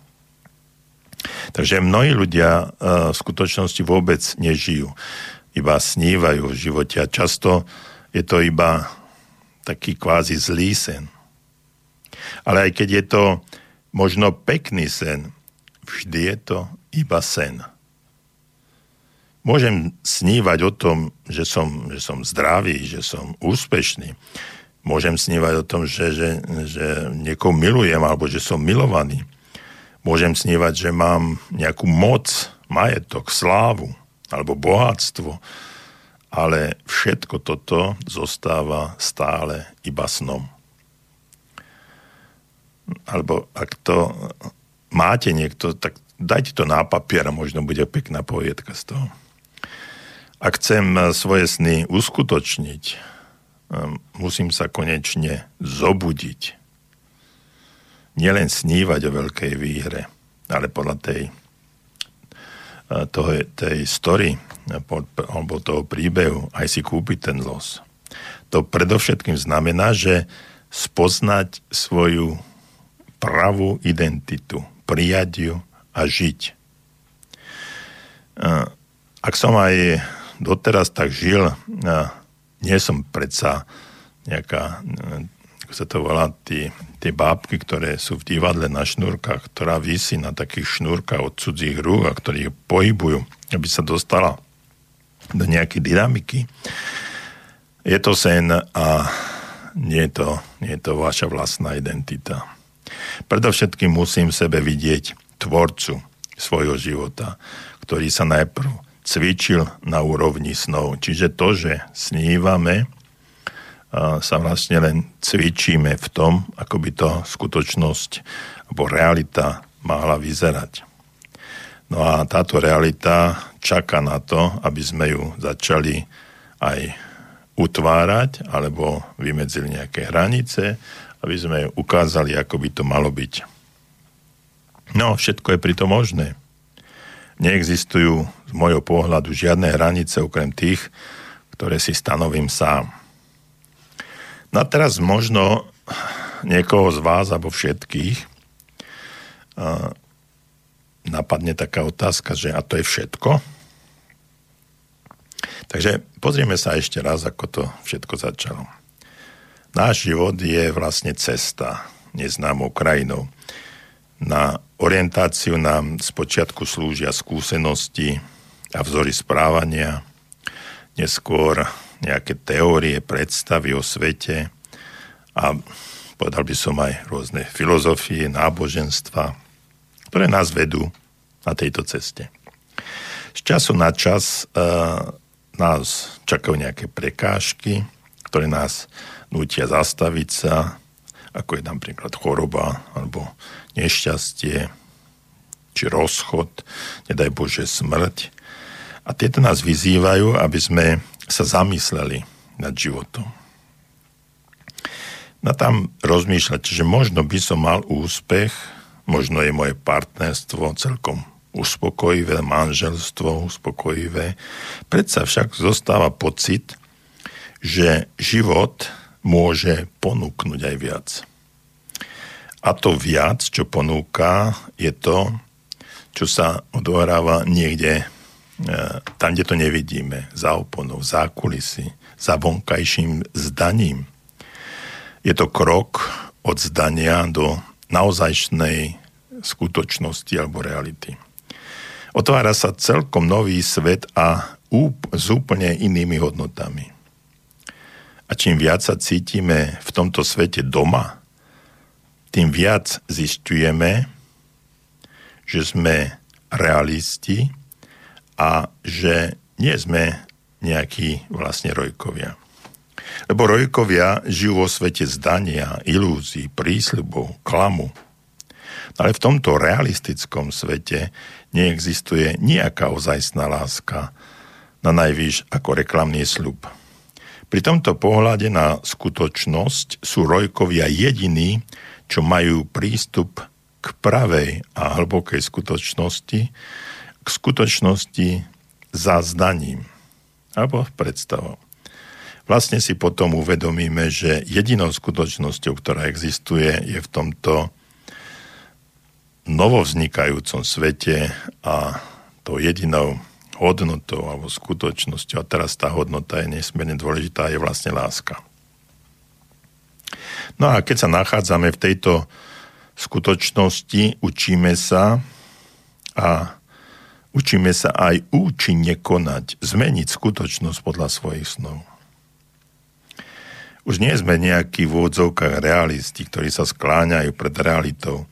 Takže mnohí ľudia uh, v skutočnosti vôbec nežijú. Iba snívajú v živote a často je to iba taký kvázi zlý sen. Ale aj keď je to možno pekný sen, vždy je to iba sen. Môžem snívať o tom, že som, že som zdravý, že som úspešný. Môžem snívať o tom, že, že, že niekoho milujem alebo že som milovaný. Môžem snívať, že mám nejakú moc, majetok, slávu alebo bohatstvo, ale všetko toto zostáva stále iba snom. Alebo ak to máte niekto, tak dajte to na papier a možno bude pekná poviedka z toho. Ak chcem svoje sny uskutočniť, um, musím sa konečne zobudiť nielen snívať o veľkej výhre, ale podľa tej, eh, toho, tej story alebo toho príbehu aj si kúpiť ten los. To predovšetkým znamená, že spoznať svoju pravú identitu, prijať ju a žiť. Eh, ak som aj doteraz tak žil, eh, nie som predsa nejaká ako sa to volá, tí, tie bábky, ktoré sú v divadle na šnúrkach, ktorá vysí na takých šnúrkach od cudzích rúk a ktorí pohybujú, aby sa dostala do nejakej dynamiky. Je to sen a nie je to, nie je to vaša vlastná identita. Predovšetkým musím v sebe vidieť tvorcu svojho života, ktorý sa najprv cvičil na úrovni snov. Čiže to, že snívame, sa vlastne len cvičíme v tom, ako by to skutočnosť alebo realita mala vyzerať. No a táto realita čaká na to, aby sme ju začali aj utvárať alebo vymedzili nejaké hranice, aby sme ukázali, ako by to malo byť. No, všetko je pritom možné. Neexistujú z môjho pohľadu žiadne hranice okrem tých, ktoré si stanovím sám. No a teraz možno niekoho z vás, alebo všetkých, napadne taká otázka, že a to je všetko? Takže pozrieme sa ešte raz, ako to všetko začalo. Náš život je vlastne cesta neznámou krajinou. Na orientáciu nám spočiatku slúžia skúsenosti a vzory správania, neskôr nejaké teórie, predstavy o svete a povedal by som aj rôzne filozofie, náboženstva, ktoré nás vedú na tejto ceste. Z času na čas uh, nás čakajú nejaké prekážky, ktoré nás nutia zastaviť sa, ako je napríklad choroba alebo nešťastie, či rozchod, nedaj Bože smrť. A tieto nás vyzývajú, aby sme sa zamysleli nad životom. No tam rozmýšľať, že možno by som mal úspech, možno je moje partnerstvo celkom uspokojivé, manželstvo uspokojivé. Predsa však zostáva pocit, že život môže ponúknuť aj viac. A to viac, čo ponúka, je to, čo sa odohráva niekde E, tam, kde to nevidíme, za oponou, za kulisy, za vonkajším zdaním. Je to krok od zdania do naozajšnej skutočnosti alebo reality. Otvára sa celkom nový svet a úp, s úplne inými hodnotami. A čím viac sa cítime v tomto svete doma, tým viac zistujeme, že sme realisti a že nie sme nejakí vlastne rojkovia. Lebo rojkovia žijú vo svete zdania, ilúzií, prísľubov, klamu. Ale v tomto realistickom svete neexistuje nejaká ozajstná láska, na najvýš ako reklamný sľub. Pri tomto pohľade na skutočnosť sú rojkovia jediní, čo majú prístup k pravej a hlbokej skutočnosti, k skutočnosti za zdaním alebo predstavou. Vlastne si potom uvedomíme, že jedinou skutočnosťou, ktorá existuje, je v tomto novovznikajúcom svete a to jedinou hodnotou alebo skutočnosťou, a teraz tá hodnota je nesmierne dôležitá, je vlastne láska. No a keď sa nachádzame v tejto skutočnosti, učíme sa a učíme sa aj účinne konať, zmeniť skutočnosť podľa svojich snov. Už nie sme nejakí v úvodzovkách realisti, ktorí sa skláňajú pred realitou,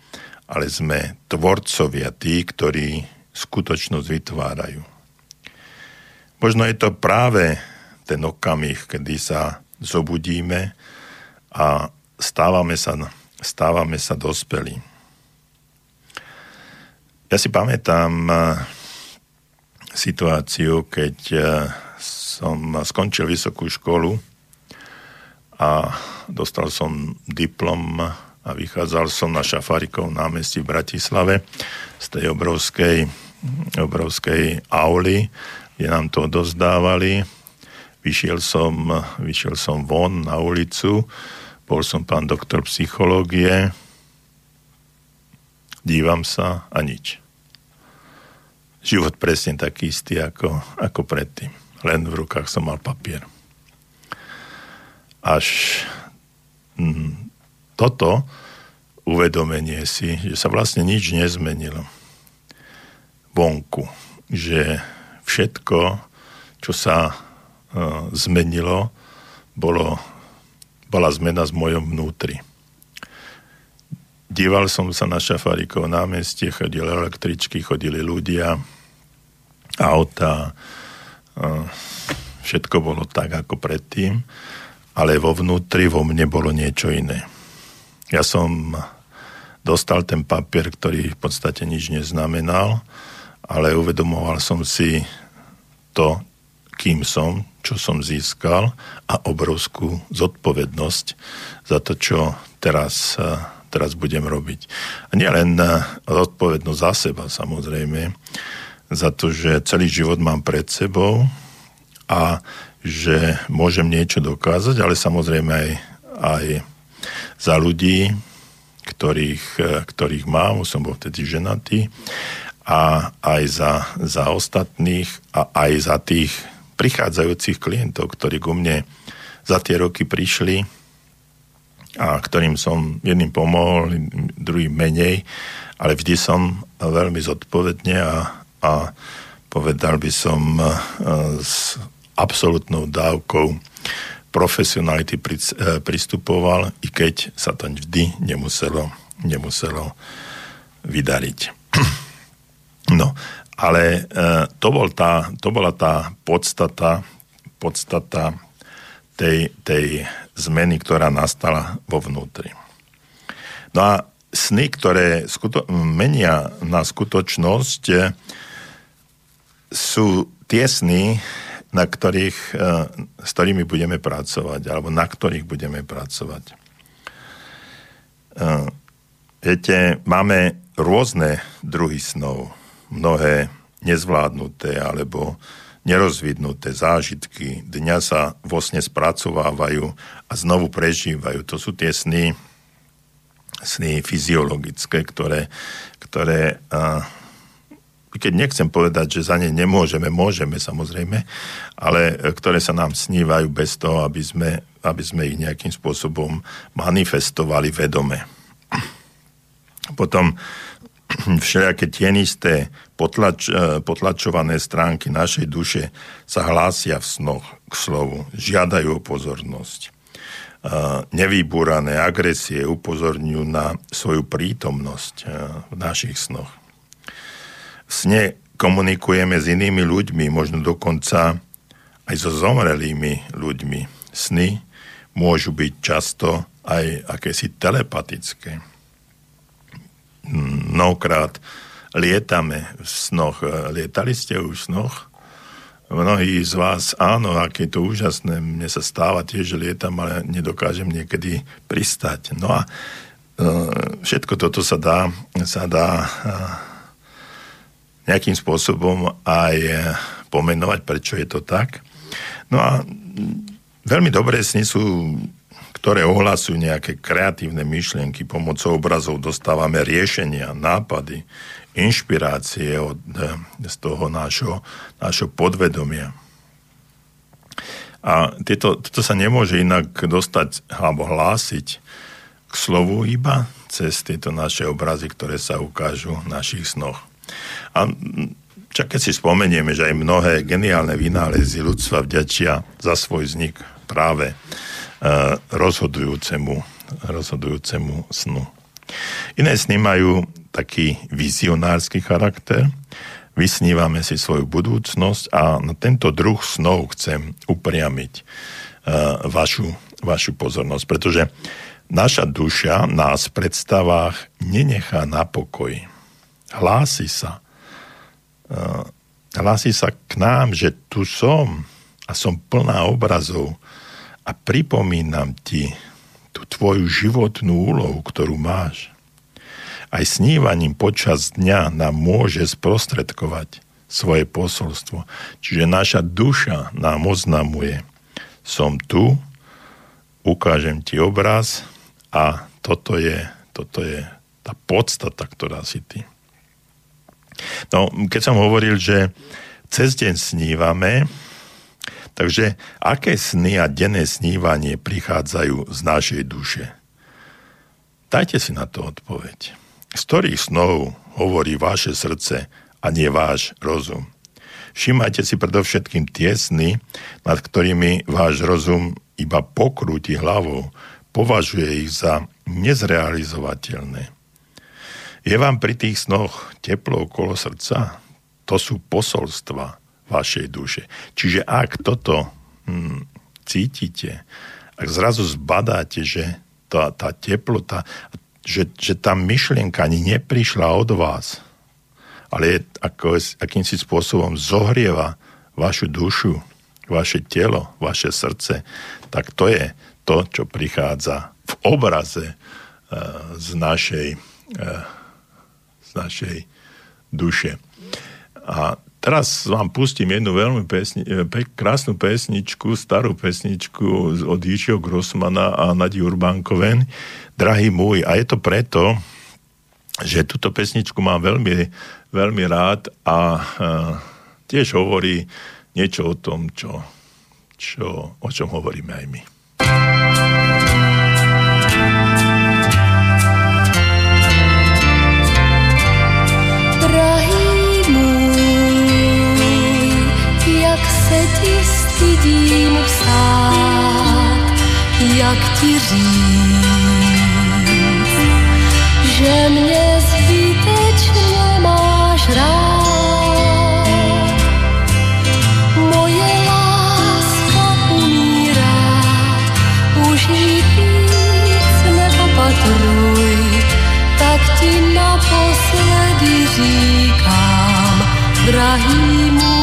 ale sme tvorcovia tí, ktorí skutočnosť vytvárajú. Možno je to práve ten okamih, kedy sa zobudíme a stávame sa, stávame sa dospelí. Ja si pamätám eh, situáciu, keď eh, som skončil vysokú školu a dostal som diplom a vychádzal som na Šafarikov námestí v Bratislave z tej obrovskej, obrovskej auly, kde nám to dozdávali. Vyšiel som, vyšiel som von na ulicu, bol som pán doktor psychológie, dívam sa a nič. Život presne taký istý ako, ako predtým. Len v rukách som mal papier. Až mm, toto uvedomenie si, že sa vlastne nič nezmenilo vonku. Že všetko, čo sa uh, zmenilo, bolo bola zmena z mojom vnútri. Díval som sa na Šafarikov námestie, chodili električky, chodili ľudia, auta, všetko bolo tak ako predtým, ale vo vnútri vo mne bolo niečo iné. Ja som dostal ten papier, ktorý v podstate nič neznamenal, ale uvedomoval som si to, kým som, čo som získal a obrovskú zodpovednosť za to, čo teraz, eh, teraz budem robiť. A nie len eh, zodpovednosť za seba, samozrejme, za to, že celý život mám pred sebou a že môžem niečo dokázať, ale samozrejme aj, aj za ľudí, ktorých, eh, ktorých mám, som bol vtedy ženatý, a aj za, za ostatných a aj za tých prichádzajúcich klientov, ktorí ku mne za tie roky prišli a ktorým som jedným pomohol, druhým menej, ale vždy som veľmi zodpovedne a, a povedal by som e, s absolútnou dávkou profesionality e, pristupoval, i keď sa to vždy nemuselo, nemuselo vydariť. No ale e, to, bol tá, to bola tá podstata, podstata tej, tej zmeny, ktorá nastala vo vnútri. No a sny, ktoré skuto- menia na skutočnosť, e, sú tie sny, na ktorých, e, s ktorými budeme pracovať, alebo na ktorých budeme pracovať. Viete, máme rôzne druhy snov mnohé nezvládnuté alebo nerozvidnuté zážitky dňa sa vo sne spracovávajú a znovu prežívajú. To sú tie sny, sny fyziologické, ktoré, ktoré a, keď nechcem povedať, že za ne nemôžeme, môžeme samozrejme, ale ktoré sa nám snívajú bez toho, aby sme, aby sme ich nejakým spôsobom manifestovali vedome. Potom všelijaké tienisté, potlač, potlačované stránky našej duše sa hlásia v snoch k slovu, žiadajú o pozornosť. Nevýbúrané agresie upozorňujú na svoju prítomnosť v našich snoch sne komunikujeme s inými ľuďmi, možno dokonca aj so zomrelými ľuďmi. Sny môžu byť často aj akési telepatické. Mnohokrát lietame v snoch. Lietali ste už v snoch? Mnohí z vás, áno, aké to úžasné. Mne sa stáva tiež, že lietam, ale nedokážem niekedy pristať. No a e, všetko toto sa dá, sa dá nejakým spôsobom aj pomenovať, prečo je to tak. No a veľmi dobré sny sú, ktoré ohlasujú nejaké kreatívne myšlienky, pomocou obrazov dostávame riešenia, nápady, inšpirácie od, eh, z toho nášho, nášho podvedomia. A tieto, toto sa nemôže inak dostať alebo hlásiť k slovu iba cez tieto naše obrazy, ktoré sa ukážu v našich snoch. A čak keď si spomenieme, že aj mnohé geniálne vynálezy ľudstva vďačia za svoj vznik práve rozhodujúcemu, rozhodujúcemu snu. Iné sny majú taký vizionársky charakter, vysnívame si svoju budúcnosť a na tento druh snov chcem upriamiť uh, vašu, vašu pozornosť, pretože naša duša nás v predstavách nenechá na pokoji hlási sa. Hlási sa k nám, že tu som a som plná obrazov a pripomínam ti tú tvoju životnú úlohu, ktorú máš. Aj snívaním počas dňa nám môže sprostredkovať svoje posolstvo. Čiže naša duša nám oznamuje, som tu, ukážem ti obraz a toto je, toto je tá podstata, ktorá si ty. No, keď som hovoril, že cez deň snívame, takže aké sny a denné snívanie prichádzajú z našej duše? Dajte si na to odpoveď. Z ktorých snov hovorí vaše srdce a nie váš rozum? Všimajte si predovšetkým tie sny, nad ktorými váš rozum iba pokrúti hlavou, považuje ich za nezrealizovateľné. Je vám pri tých snoch teplo okolo srdca? To sú posolstva vašej duše. Čiže ak toto hm, cítite, ak zrazu zbadáte, že tá, tá teplota, že, že tá myšlienka ani neprišla od vás, ale je ako, akýmsi spôsobom zohrieva vašu dušu, vaše telo, vaše srdce, tak to je to, čo prichádza v obraze uh, z našej uh, našej duše. A teraz vám pustím jednu veľmi pesni, e, pek, krásnu pesničku, starú pesničku od Jičiho Grossmana a Nadi Urbánkoven, Drahý môj. A je to preto, že túto pesničku mám veľmi, veľmi rád a, e, tiež hovorí niečo o tom, čo, čo, o čom hovoríme aj my. Stydím psát, jak ti říct, že mě zbytečně máš rád. Moje láska umírá, už jí víc neopatruj, tak ti naposledy říkám, drahý můj.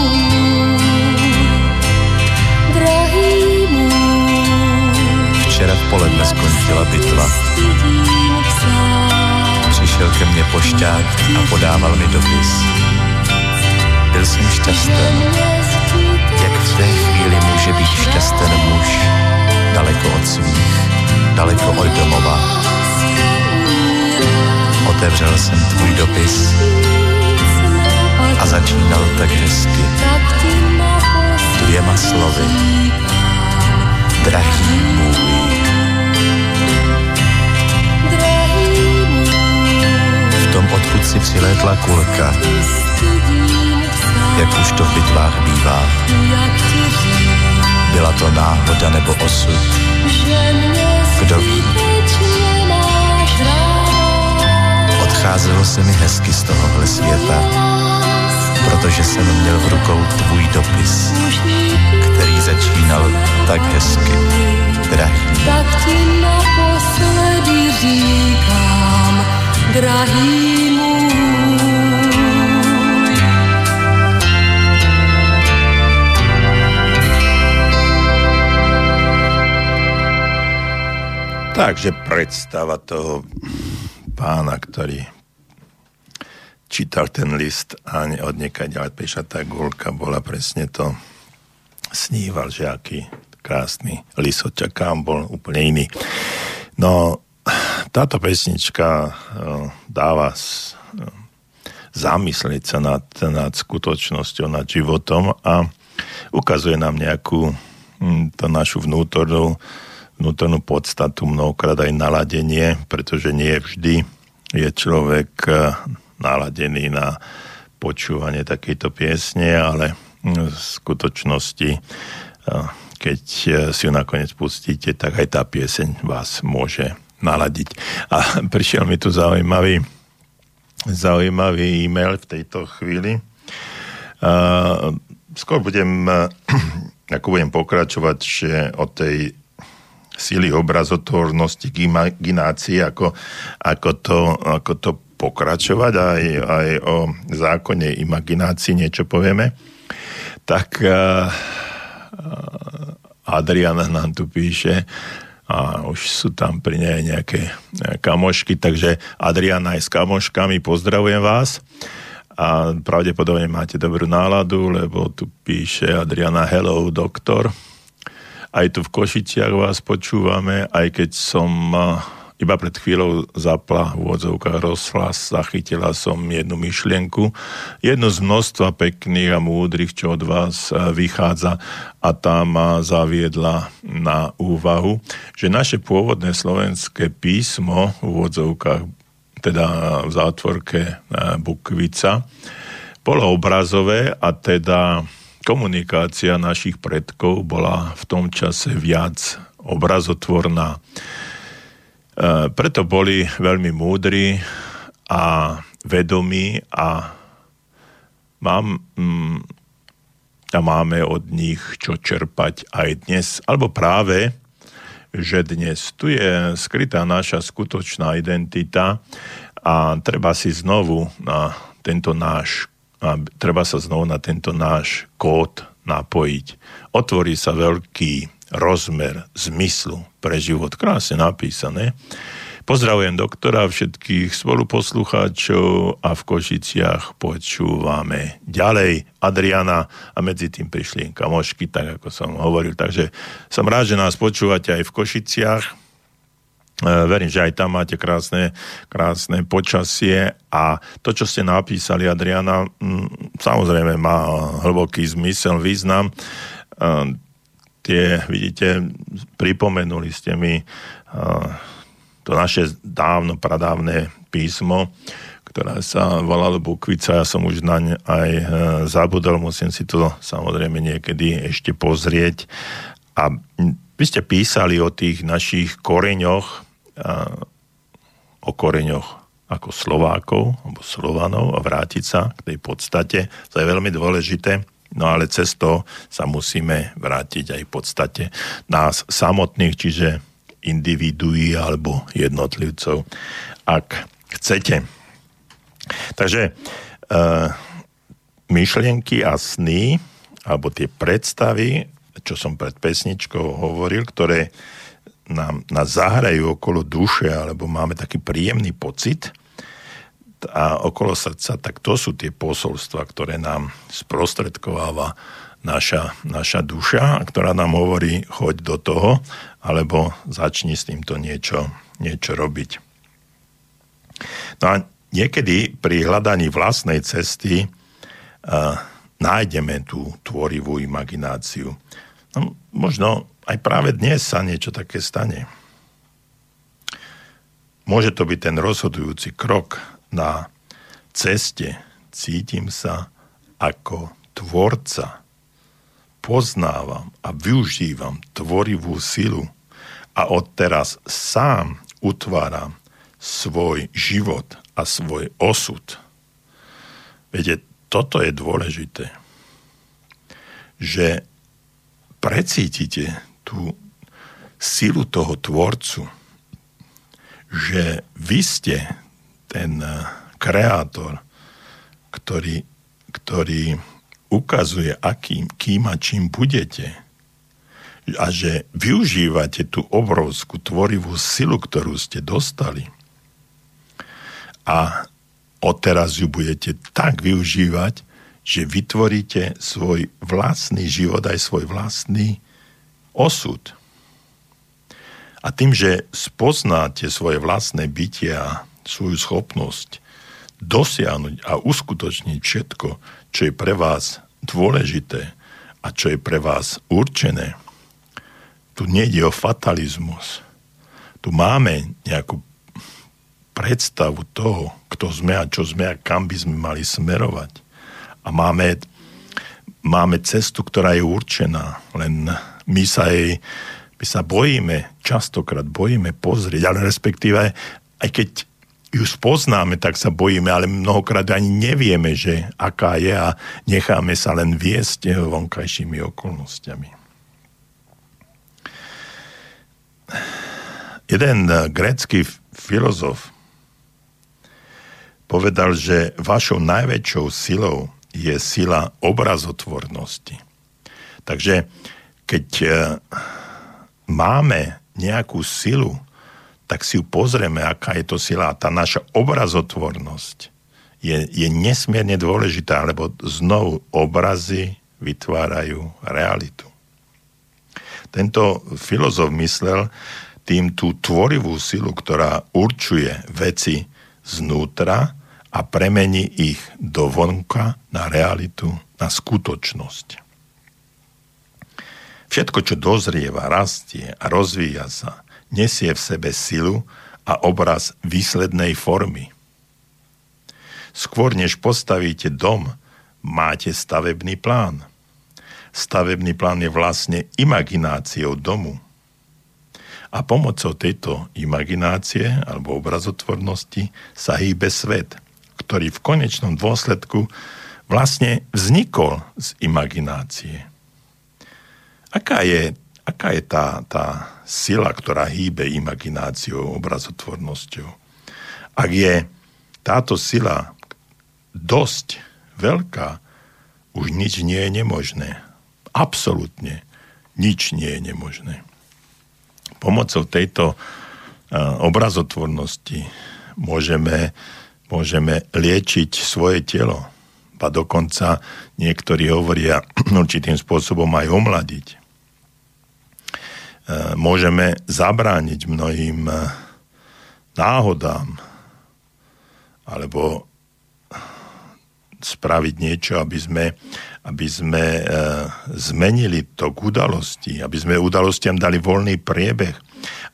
Včera v poledne skončila bitva. Přišel ke mně pošťák a podával mi dopis. Byl jsem šťasten. Jak v té chvíli může být šťasten muž, daleko od svých, daleko od domova. Otevřel jsem tvůj dopis a začínal tak hezky. Dvěma slovy. Drahý můj. Odkud si přilétla kulka, jak už to v bitvách bývá. Byla to náhoda nebo osud? Kdo ví? Odcházelo se mi hezky z tohohle světa, protože jsem měl v rukou tvůj dopis, který začínal tak hezky, drahý. Tak ti naposledy říkám, drahý můj. Takže predstava toho pána, ktorý čítal ten list a od ďalej prišla tá gulka, bola presne to sníval, že aký krásny list čaká, bol úplne iný. No, táto pesnička dáva zamyslieť sa nad, nad skutočnosťou, nad životom a ukazuje nám nejakú hm, to našu vnútornú vnútornú podstatu, mnohokrát aj naladenie, pretože nie vždy je človek eh, naladený na počúvanie takejto piesne, ale v skutočnosti, eh, keď eh, si ju nakoniec pustíte, tak aj tá pieseň vás môže naladiť. A prišiel mi tu zaujímavý, zaujímavý e-mail v tejto chvíli. Skôr budem, ako budem pokračovať, že o tej síly obrazotvornosti k imaginácii, ako, ako, to, ako to pokračovať, aj, aj o zákone imaginácii niečo povieme, tak uh, Adriana nám tu píše, a už sú tam pri nej nejaké kamošky, takže Adriana aj s kamoškami pozdravujem vás a pravdepodobne máte dobrú náladu, lebo tu píše Adriana Hello, doktor. Aj tu v Košiciach vás počúvame, aj keď som iba pred chvíľou zapla v rozhlas, zachytila som jednu myšlienku, jednu z množstva pekných a múdrych, čo od vás vychádza a tá ma zaviedla na úvahu, že naše pôvodné slovenské písmo v odzovkách, teda v zátvorke Bukvica, bolo obrazové a teda komunikácia našich predkov bola v tom čase viac obrazotvorná. E, preto boli veľmi múdri a vedomí a, mám, mm, a máme od nich čo čerpať aj dnes, alebo práve, že dnes tu je skrytá naša skutočná identita a treba si znovu na tento náš a treba sa znovu na tento náš kód napojiť. Otvorí sa veľký rozmer zmyslu pre život. Krásne napísané. Pozdravujem doktora, všetkých spoluposlucháčov a v Košiciach počúvame ďalej Adriana a medzi tým prišli kamošky, tak ako som hovoril. Takže som rád, že nás počúvate aj v Košiciach E, verím, že aj tam máte krásne, krásne počasie a to, čo ste napísali, Adriana, samozrejme má hlboký zmysel, význam. E, tie, vidíte, pripomenuli ste mi e, to naše dávno, pradávne písmo, ktoré sa volalo Bukvica, ja som už naň aj zabudol, musím si to samozrejme niekedy ešte pozrieť. A vy ste písali o tých našich koreňoch, o koreňoch ako Slovákov alebo Slovanov a vrátiť sa k tej podstate. To je veľmi dôležité. No ale cez to sa musíme vrátiť aj v podstate nás samotných, čiže individuí alebo jednotlivcov, ak chcete. Takže e, myšlienky a sny, alebo tie predstavy, čo som pred pesničkou hovoril, ktoré nám, nás zahrajú okolo duše, alebo máme taký príjemný pocit a okolo srdca, tak to sú tie posolstva, ktoré nám sprostredkováva naša, naša duša, ktorá nám hovorí, choď do toho, alebo začni s týmto niečo, niečo robiť. No a niekedy pri hľadaní vlastnej cesty nájdeme tú tvorivú imagináciu. No, možno aj práve dnes sa niečo také stane. Môže to byť ten rozhodujúci krok na ceste. Cítim sa ako tvorca. Poznávam a využívam tvorivú silu a odteraz sám utváram svoj život a svoj osud. Viete, toto je dôležité, že precítite tú silu toho tvorcu, že vy ste ten eh, kreátor, ktorý, ktorý ukazuje, akým, kým a čím budete a že využívate tú obrovskú tvorivú silu, ktorú ste dostali a odteraz ju budete tak využívať, že vytvoríte svoj vlastný život, aj svoj vlastný osud. A tým, že spoznáte svoje vlastné bytie a svoju schopnosť dosiahnuť a uskutočniť všetko, čo je pre vás dôležité a čo je pre vás určené, tu nejde o fatalizmus. Tu máme nejakú predstavu toho, kto sme a čo sme a kam by sme mali smerovať. A máme, máme cestu, ktorá je určená, len my sa jej my sa bojíme, častokrát bojíme pozrieť, ale respektíve, aj keď ju spoznáme, tak sa bojíme, ale mnohokrát ani nevieme, že aká je a necháme sa len viesť vonkajšími okolnostiami. Jeden grécky filozof povedal, že vašou najväčšou silou je sila obrazotvornosti. Takže keď e, máme nejakú silu, tak si ju pozrieme, aká je to sila. Tá naša obrazotvornosť je, je nesmierne dôležitá, lebo znovu obrazy vytvárajú realitu. Tento filozof myslel tým tú tvorivú silu, ktorá určuje veci znútra a premení ich do vonka na realitu, na skutočnosť. Všetko, čo dozrieva, rastie a rozvíja sa, nesie v sebe silu a obraz výslednej formy. Skôr než postavíte dom, máte stavebný plán. Stavebný plán je vlastne imagináciou domu. A pomocou tejto imaginácie alebo obrazotvornosti sa hýbe svet – ktorý v konečnom dôsledku vlastne vznikol z imaginácie. Aká je, aká je tá, tá sila, ktorá hýbe imagináciou, obrazotvornosťou? Ak je táto sila dosť veľká, už nič nie je nemožné. Absolutne nič nie je nemožné. Pomocou tejto obrazotvornosti môžeme môžeme liečiť svoje telo. A dokonca niektorí hovoria určitým spôsobom aj omladiť. Môžeme zabrániť mnohým e, náhodám alebo spraviť niečo, aby sme, aby sme e, zmenili to k udalosti, aby sme udalostiam dali voľný priebeh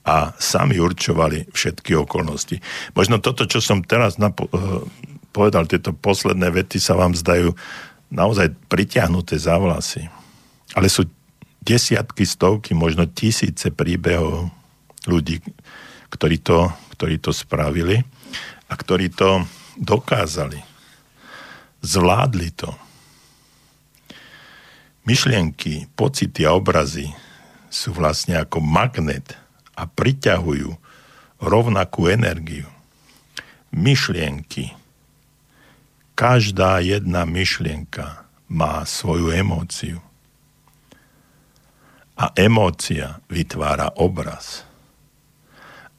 a sami určovali všetky okolnosti. Možno toto, čo som teraz napo- eh, povedal, tieto posledné vety sa vám zdajú naozaj pritiahnuté za vlasy. Ale sú desiatky, stovky, možno tisíce príbehov ľudí, ktorí to, ktorí to spravili a ktorí to dokázali. Zvládli to. Myšlienky, pocity a obrazy sú vlastne ako magnet, a priťahujú rovnakú energiu. Myšlienky. Každá jedna myšlienka má svoju emóciu. A emócia vytvára obraz.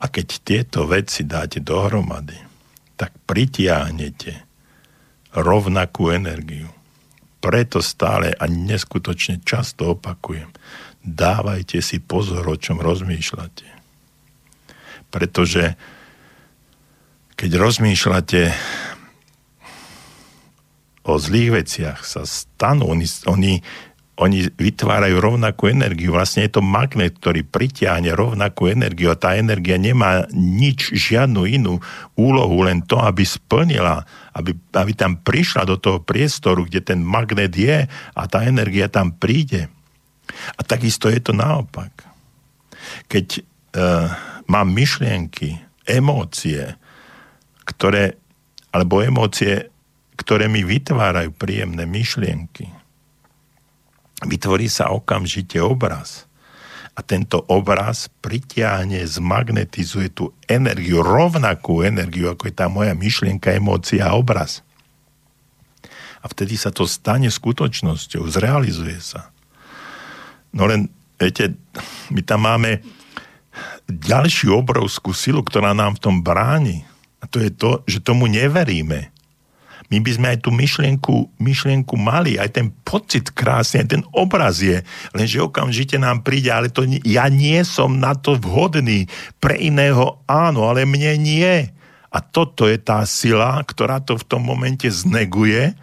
A keď tieto veci dáte dohromady, tak pritiahnete rovnakú energiu. Preto stále a neskutočne často opakujem – dávajte si pozor, o čom rozmýšľate. Pretože keď rozmýšľate o zlých veciach sa stanú, oni, oni, oni vytvárajú rovnakú energiu. Vlastne je to magnet, ktorý pritiahne rovnakú energiu a tá energia nemá nič, žiadnu inú úlohu, len to, aby splnila, aby, aby tam prišla do toho priestoru, kde ten magnet je a tá energia tam príde. A takisto je to naopak. Keď uh, mám myšlienky, emócie, ktoré, alebo emócie, ktoré mi vytvárajú príjemné myšlienky. Vytvorí sa okamžite obraz. A tento obraz pritiahne, zmagnetizuje tú energiu, rovnakú energiu, ako je tá moja myšlienka, emócia a obraz. A vtedy sa to stane skutočnosťou, zrealizuje sa. No len, viete, my tam máme ďalšiu obrovskú silu, ktorá nám v tom bráni. A to je to, že tomu neveríme my by sme aj tú myšlienku, myšlienku mali, aj ten pocit krásny, aj ten obraz je, lenže okamžite nám príde, ale to, ja nie som na to vhodný, pre iného áno, ale mne nie. A toto je tá sila, ktorá to v tom momente zneguje,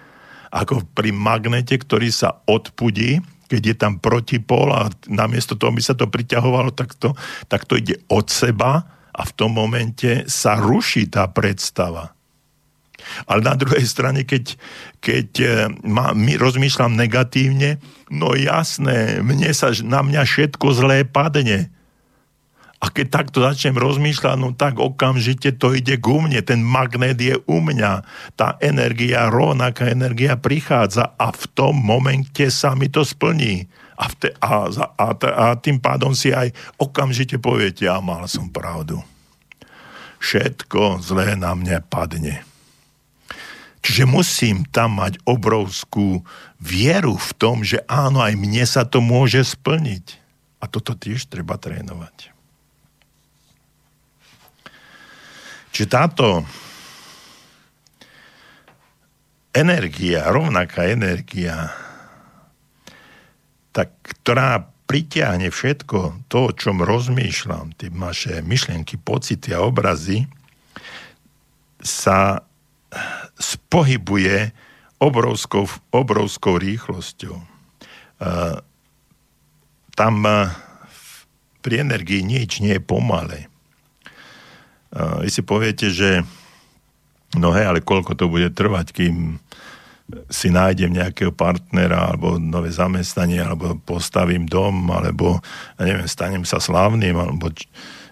ako pri magnete, ktorý sa odpudí, keď je tam protipol a namiesto toho by sa to priťahovalo, tak to, tak to ide od seba a v tom momente sa ruší tá predstava. Ale na druhej strane, keď, keď e, ma, my rozmýšľam negatívne, no jasné, mne sa, na mňa všetko zlé padne. A keď takto začnem rozmýšľať, no tak okamžite to ide ku mne. Ten magnet je u mňa. Tá energia, rovnaká energia prichádza a v tom momente sa mi to splní. A, vte, a, a, a tým pádom si aj okamžite poviete, ja mal som pravdu. Všetko zlé na mňa padne. Čiže musím tam mať obrovskú vieru v tom, že áno, aj mne sa to môže splniť. A toto tiež treba trénovať. Čiže táto energia, rovnaká energia, tak, ktorá pritiahne všetko to, o čom rozmýšľam, tie naše myšlienky, pocity a obrazy, sa spohybuje obrovskou, obrovskou rýchlosťou. Tam pri energii nič nie je pomalé. Vy si poviete, že no hej, ale koľko to bude trvať, kým si nájdem nejakého partnera alebo nové zamestnanie, alebo postavím dom, alebo ja neviem, stanem sa slávnym, alebo...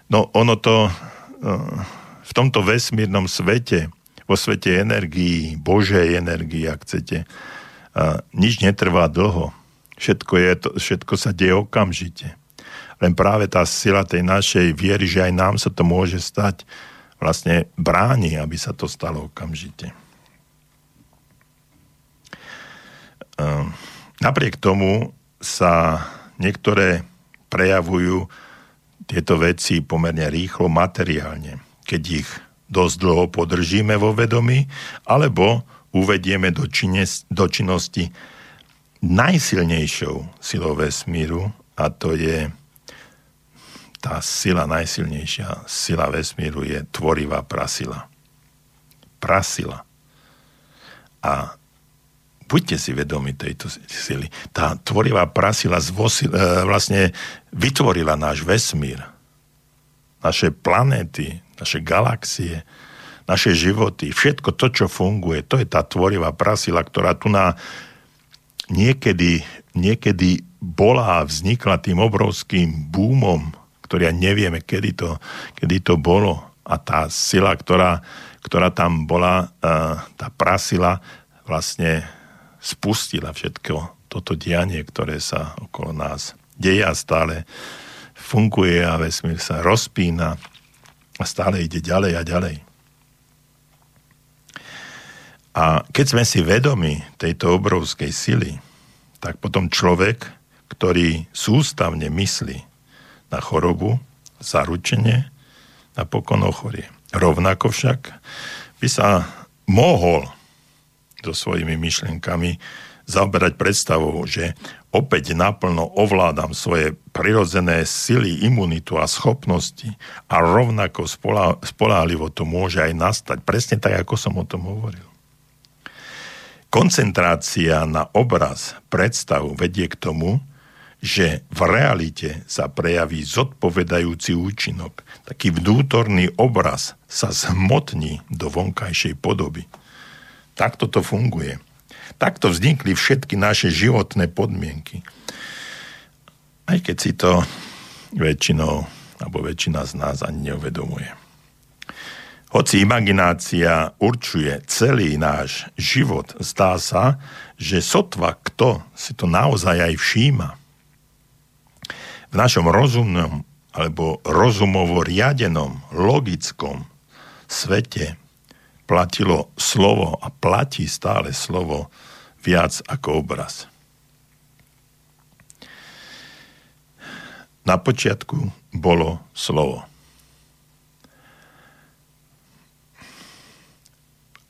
No ono to v tomto vesmírnom svete vo svete energií, Božej energii, ak chcete, a nič netrvá dlho. Všetko, je to, všetko sa deje okamžite. Len práve tá sila tej našej viery, že aj nám sa to môže stať, vlastne bráni, aby sa to stalo okamžite. Napriek tomu sa niektoré prejavujú tieto veci pomerne rýchlo materiálne. Keď ich dosť dlho podržíme vo vedomí, alebo uvedieme do, čines, do činnosti najsilnejšou silou vesmíru a to je tá sila, najsilnejšia sila vesmíru je tvorivá prasila. Prasila. A buďte si vedomi tejto sily. Tá tvorivá prasila zvosil, e, vlastne vytvorila náš vesmír, naše planéty, naše galaxie, naše životy, všetko to, čo funguje, to je tá tvorivá prasila, ktorá tu na niekedy, niekedy bola a vznikla tým obrovským búmom, ktorý ja nevieme, kedy to, kedy to bolo. A tá sila, ktorá, ktorá tam bola, tá prasila, vlastne spustila všetko toto dianie, ktoré sa okolo nás deje a stále funguje a vesmír sa rozpína a stále ide ďalej a ďalej. A keď sme si vedomi tejto obrovskej sily, tak potom človek, ktorý sústavne myslí na chorobu, zaručenie, napokon ochorie. Rovnako však by sa mohol so svojimi myšlienkami zaoberať predstavou, že opäť naplno ovládam svoje prirodzené sily, imunitu a schopnosti a rovnako spoláhlivo to môže aj nastať. Presne tak, ako som o tom hovoril. Koncentrácia na obraz, predstavu vedie k tomu, že v realite sa prejaví zodpovedajúci účinok. Taký vnútorný obraz sa zhmotní do vonkajšej podoby. Takto to funguje. Takto vznikli všetky naše životné podmienky. Aj keď si to väčšinou, alebo väčšina z nás ani neuvedomuje. Hoci imaginácia určuje celý náš život, zdá sa, že sotva kto si to naozaj aj všíma. V našom rozumnom alebo rozumovo riadenom, logickom svete platilo slovo a platí stále slovo viac ako obraz. Na počiatku bolo slovo.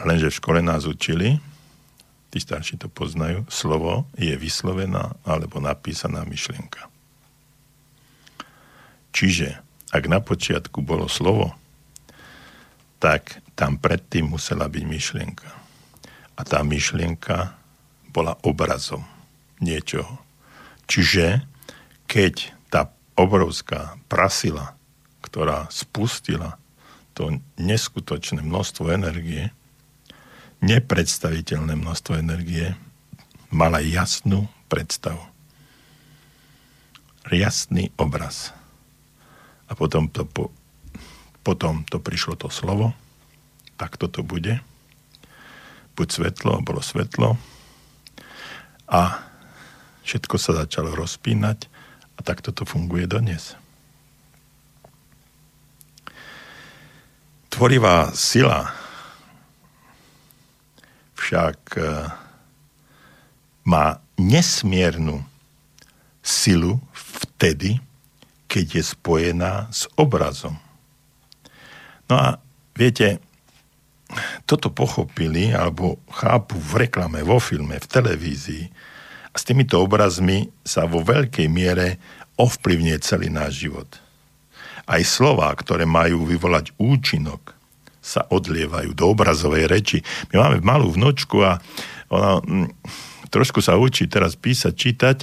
Lenže v škole nás učili, tí starší to poznajú, slovo je vyslovená alebo napísaná myšlienka. Čiže, ak na počiatku bolo slovo, tak tam predtým musela byť myšlienka. A tá myšlienka bola obrazom niečoho. Čiže, keď tá obrovská prasila, ktorá spustila to neskutočné množstvo energie, nepredstaviteľné množstvo energie, mala jasnú predstavu. Jasný obraz. A potom to, po, potom to prišlo to slovo, tak toto bude. Buď svetlo, bolo svetlo. A všetko sa začalo rozpínať a takto to funguje dodnes. Tvorivá sila však e, má nesmiernu silu vtedy, keď je spojená s obrazom. No a viete, toto pochopili alebo chápu v reklame, vo filme, v televízii a s týmito obrazmi sa vo veľkej miere ovplyvňuje celý náš život. Aj slova, ktoré majú vyvolať účinok, sa odlievajú do obrazovej reči. My máme malú vnočku a ona mm, trošku sa učí teraz písať, čítať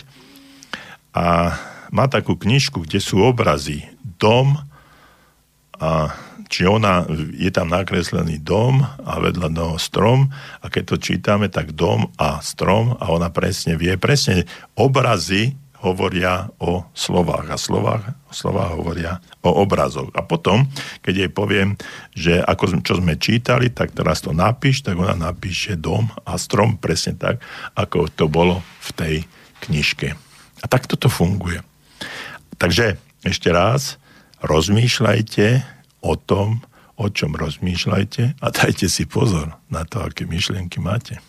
a má takú knižku, kde sú obrazy. Dom a či ona, je tam nakreslený dom a vedľa toho strom a keď to čítame, tak dom a strom a ona presne vie, presne obrazy hovoria o slovách a slovách, slovách hovoria o obrazoch. A potom, keď jej poviem, že ako čo sme čítali, tak teraz to napíš, tak ona napíše dom a strom presne tak, ako to bolo v tej knižke. A tak toto funguje. Takže ešte raz, rozmýšľajte o tom, o čom rozmýšľajte a dajte si pozor na to, aké myšlienky máte.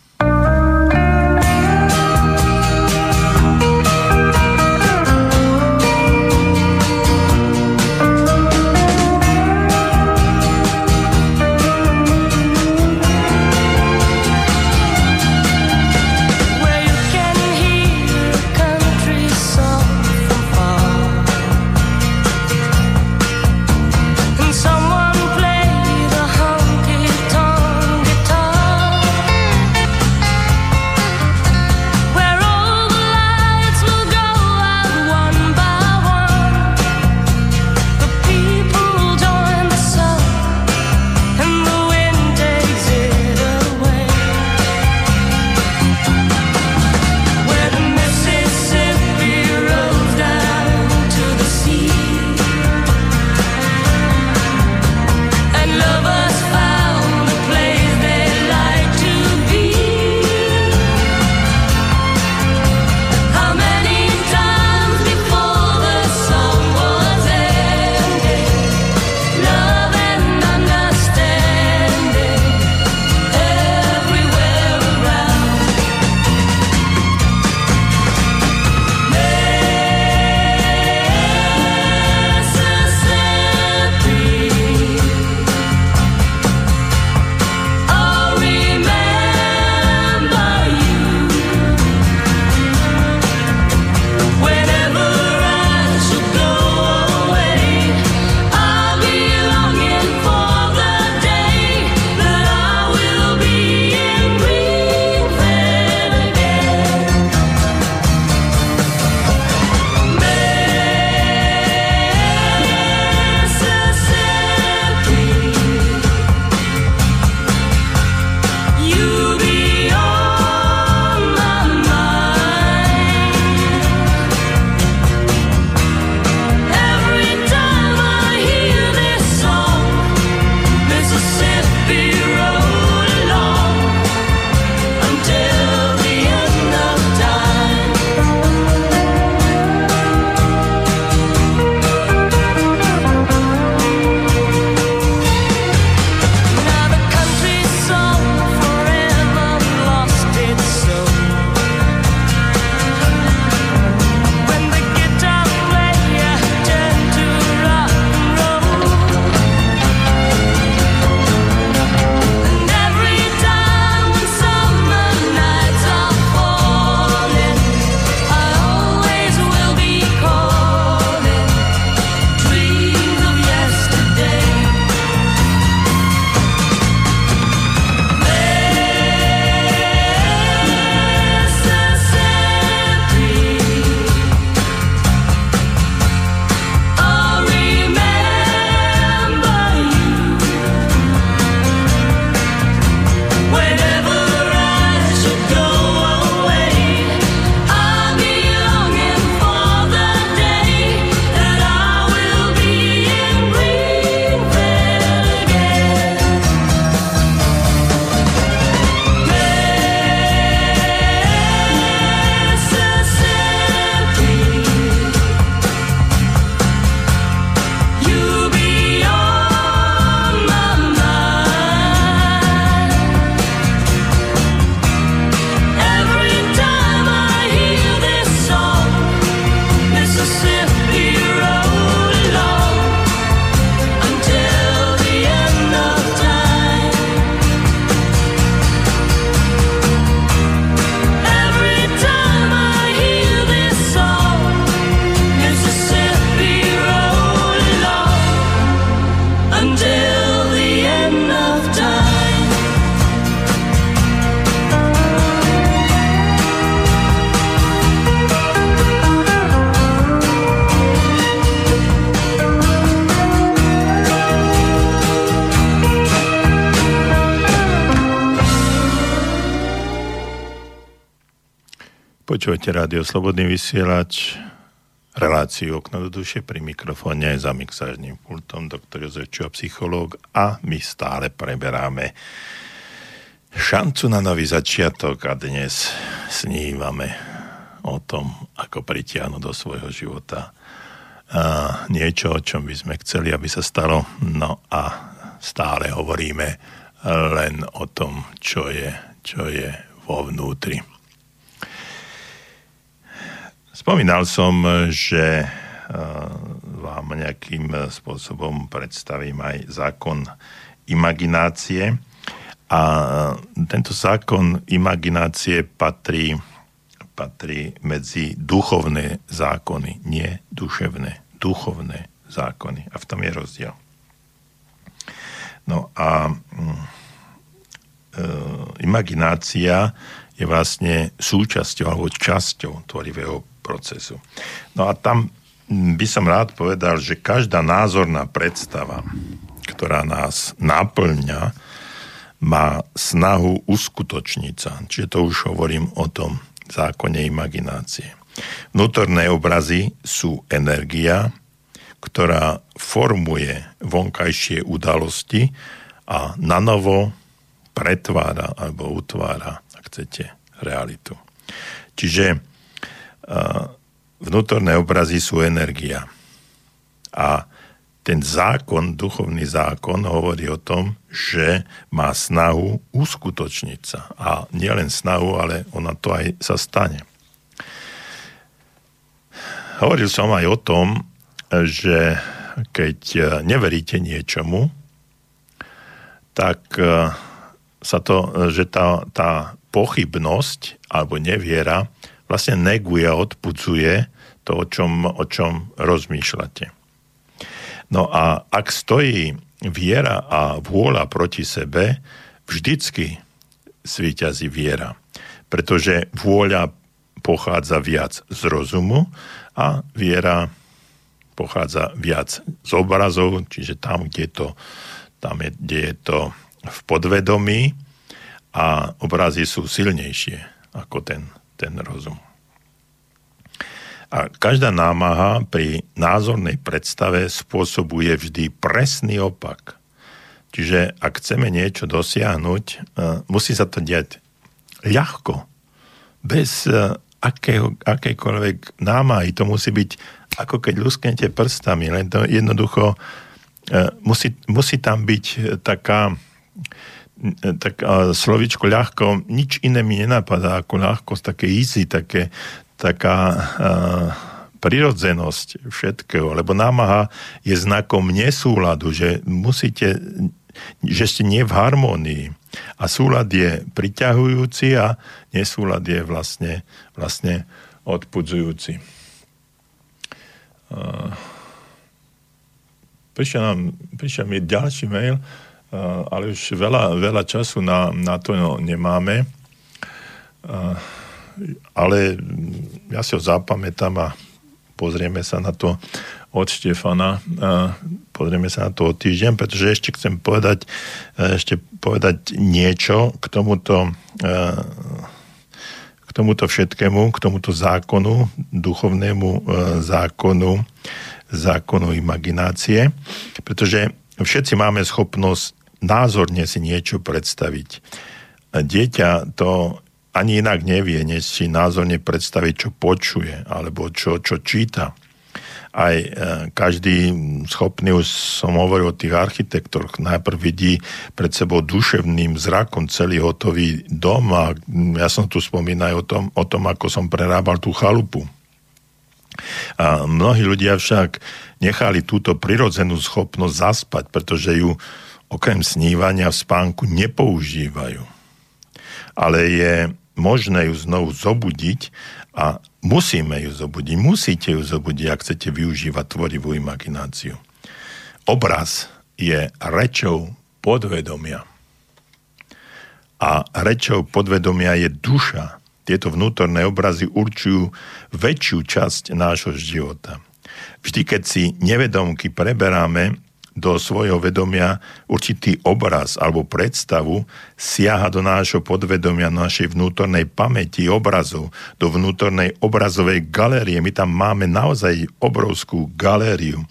Rádio Slobodný vysielač, reláciu Okno do duše pri mikrofóne za mixážnym pultom doktor Jozef Čuha, psychológ a my stále preberáme šancu na nový začiatok a dnes snívame o tom, ako pritiahnuť do svojho života a niečo, o čom by sme chceli, aby sa stalo. No a stále hovoríme len o tom, čo je, čo je vo vnútri. Spomínal som, že e, vám nejakým spôsobom predstavím aj zákon imaginácie. A tento zákon imaginácie patrí, patrí medzi duchovné zákony, nie duševné, duchovné zákony. A v tom je rozdiel. No a e, imaginácia je vlastne súčasťou alebo časťou tvorivého procesu. No a tam by som rád povedal, že každá názorná predstava, ktorá nás naplňa, má snahu uskutočniť sa. Čiže to už hovorím o tom zákone imaginácie. Vnútorné obrazy sú energia, ktorá formuje vonkajšie udalosti a nanovo pretvára alebo utvára, ak chcete, realitu. Čiže vnútorné obrazy sú energia. A ten zákon, duchovný zákon, hovorí o tom, že má snahu uskutočniť sa. A nielen snahu, ale ona to aj sa stane. Hovoril som aj o tom, že keď neveríte niečomu, tak sa to, že tá, tá pochybnosť alebo neviera vlastne neguje odpudzuje to, o čom, o čom rozmýšľate. No a ak stojí viera a vôľa proti sebe, vždycky svýťazí viera. Pretože vôľa pochádza viac z rozumu a viera pochádza viac z obrazov, čiže tam, kde, to, tam je, kde je to v podvedomí a obrazy sú silnejšie ako ten ten rozum. A každá námaha pri názornej predstave spôsobuje vždy presný opak. Čiže ak chceme niečo dosiahnuť, e, musí sa to diať ľahko, bez e, akého, akejkoľvek námahy. To musí byť ako keď lusknete prstami, len to jednoducho e, musí, musí tam byť taká tak slovičko ľahko, nič iné mi nenapadá ako ľahkosť, také easy, také, taká uh, prirodzenosť všetkého, lebo námaha je znakom nesúladu, že musíte, že ste nie v harmónii. A súlad je priťahujúci a nesúlad je vlastne, vlastne odpudzujúci. Prišiel, nám, prišiel mi ďalší mail, ale už veľa, veľa času na, na to no, nemáme. Ale ja si ho zapamätám a pozrieme sa na to od Štefana. Pozrieme sa na to o týždeň, pretože ešte chcem povedať, ešte povedať niečo k tomuto k tomuto všetkému, k tomuto zákonu, duchovnému zákonu, zákonu imaginácie, pretože všetci máme schopnosť názorne si niečo predstaviť. Dieťa to ani inak nevie, než si názorne predstaviť, čo počuje, alebo čo, čo číta. Aj e, každý schopný, už som hovoril o tých architektoroch, najprv vidí pred sebou duševným zrakom celý hotový dom a ja som tu spomínal o tom, o tom, ako som prerábal tú chalupu. A mnohí ľudia však nechali túto prirodzenú schopnosť zaspať, pretože ju okrem snívania v spánku nepoužívajú. Ale je možné ju znovu zobudiť a musíme ju zobudiť. Musíte ju zobudiť, ak chcete využívať tvorivú imagináciu. Obraz je rečou podvedomia. A rečou podvedomia je duša. Tieto vnútorné obrazy určujú väčšiu časť nášho života. Vždy, keď si nevedomky preberáme do svojho vedomia určitý obraz alebo predstavu, siaha do nášho podvedomia, našej vnútornej pamäti, obrazu, do vnútornej obrazovej galérie. My tam máme naozaj obrovskú galériu.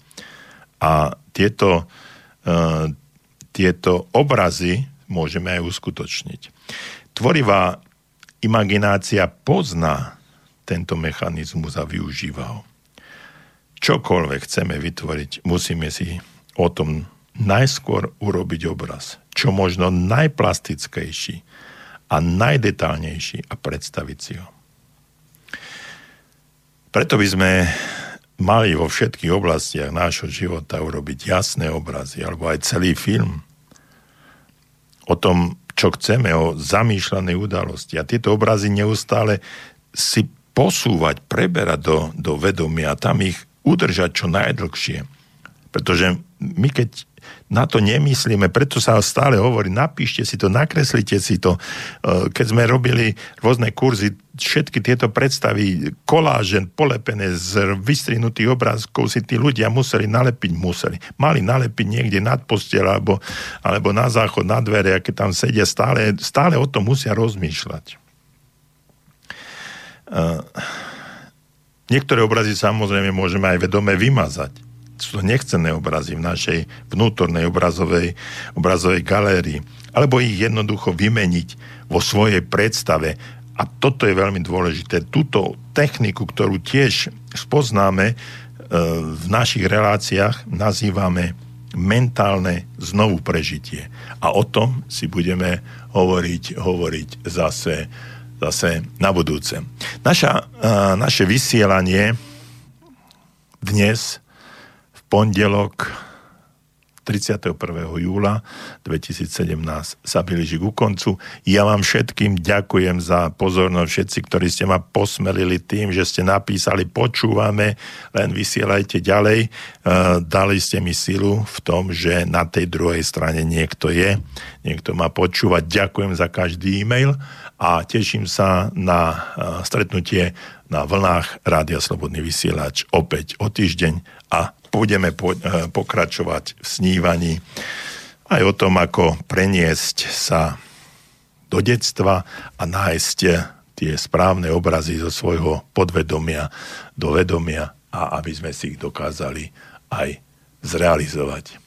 A tieto, uh, tieto obrazy môžeme aj uskutočniť. Tvorivá imaginácia pozná tento mechanizmus a využíva ho. Čokoľvek chceme vytvoriť, musíme si o tom najskôr urobiť obraz, čo možno najplastickejší a najdetálnejší a predstaviť si ho. Preto by sme mali vo všetkých oblastiach nášho života urobiť jasné obrazy, alebo aj celý film o tom, čo chceme, o zamýšľanej udalosti. A tieto obrazy neustále si posúvať, preberať do, do vedomia a tam ich udržať čo najdlhšie. Pretože my keď na to nemyslíme, preto sa stále hovorí, napíšte si to, nakreslite si to. E, keď sme robili rôzne kurzy, všetky tieto predstavy, kolážen polepené z vystrihnutých obrázkov si tí ľudia museli nalepiť, museli. Mali nalepiť niekde nad postiel alebo, alebo na záchod, na dvere, a keď tam sedia, stále, stále o tom musia rozmýšľať. E, niektoré obrazy samozrejme môžeme aj vedome vymazať sú to nechcené obrazy v našej vnútornej obrazovej, obrazovej galérii. Alebo ich jednoducho vymeniť vo svojej predstave. A toto je veľmi dôležité. Túto techniku, ktorú tiež spoznáme e, v našich reláciách, nazývame mentálne znovu prežitie. A o tom si budeme hovoriť, hovoriť zase, zase na budúce. Naša, uh, naše vysielanie dnes pondelok 31. júla 2017 sa blíži ku koncu. Ja vám všetkým ďakujem za pozornosť, všetci, ktorí ste ma posmelili tým, že ste napísali, počúvame, len vysielajte ďalej. E, dali ste mi silu v tom, že na tej druhej strane niekto je, niekto ma počúva. Ďakujem za každý e-mail a teším sa na e, stretnutie na vlnách Rádia Slobodný vysielač opäť o týždeň a budeme po, e, pokračovať v snívaní aj o tom, ako preniesť sa do detstva a nájsť tie správne obrazy zo svojho podvedomia do vedomia a aby sme si ich dokázali aj zrealizovať.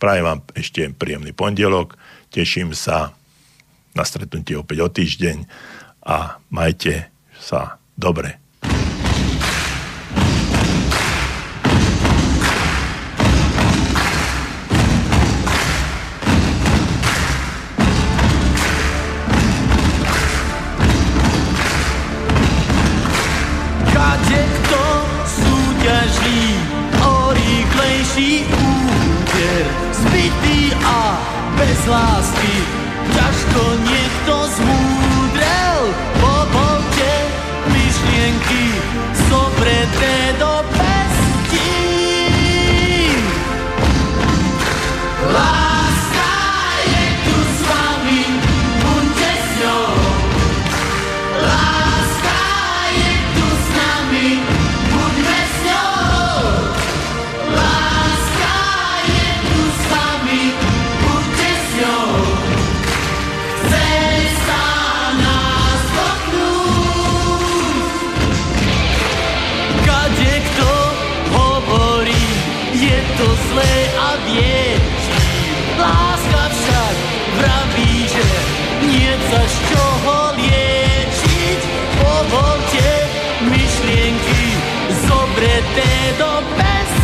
Prajem vám ešte príjemný pondelok, teším sa na stretnutie opäť o týždeň a majte sa dobre. lásky the best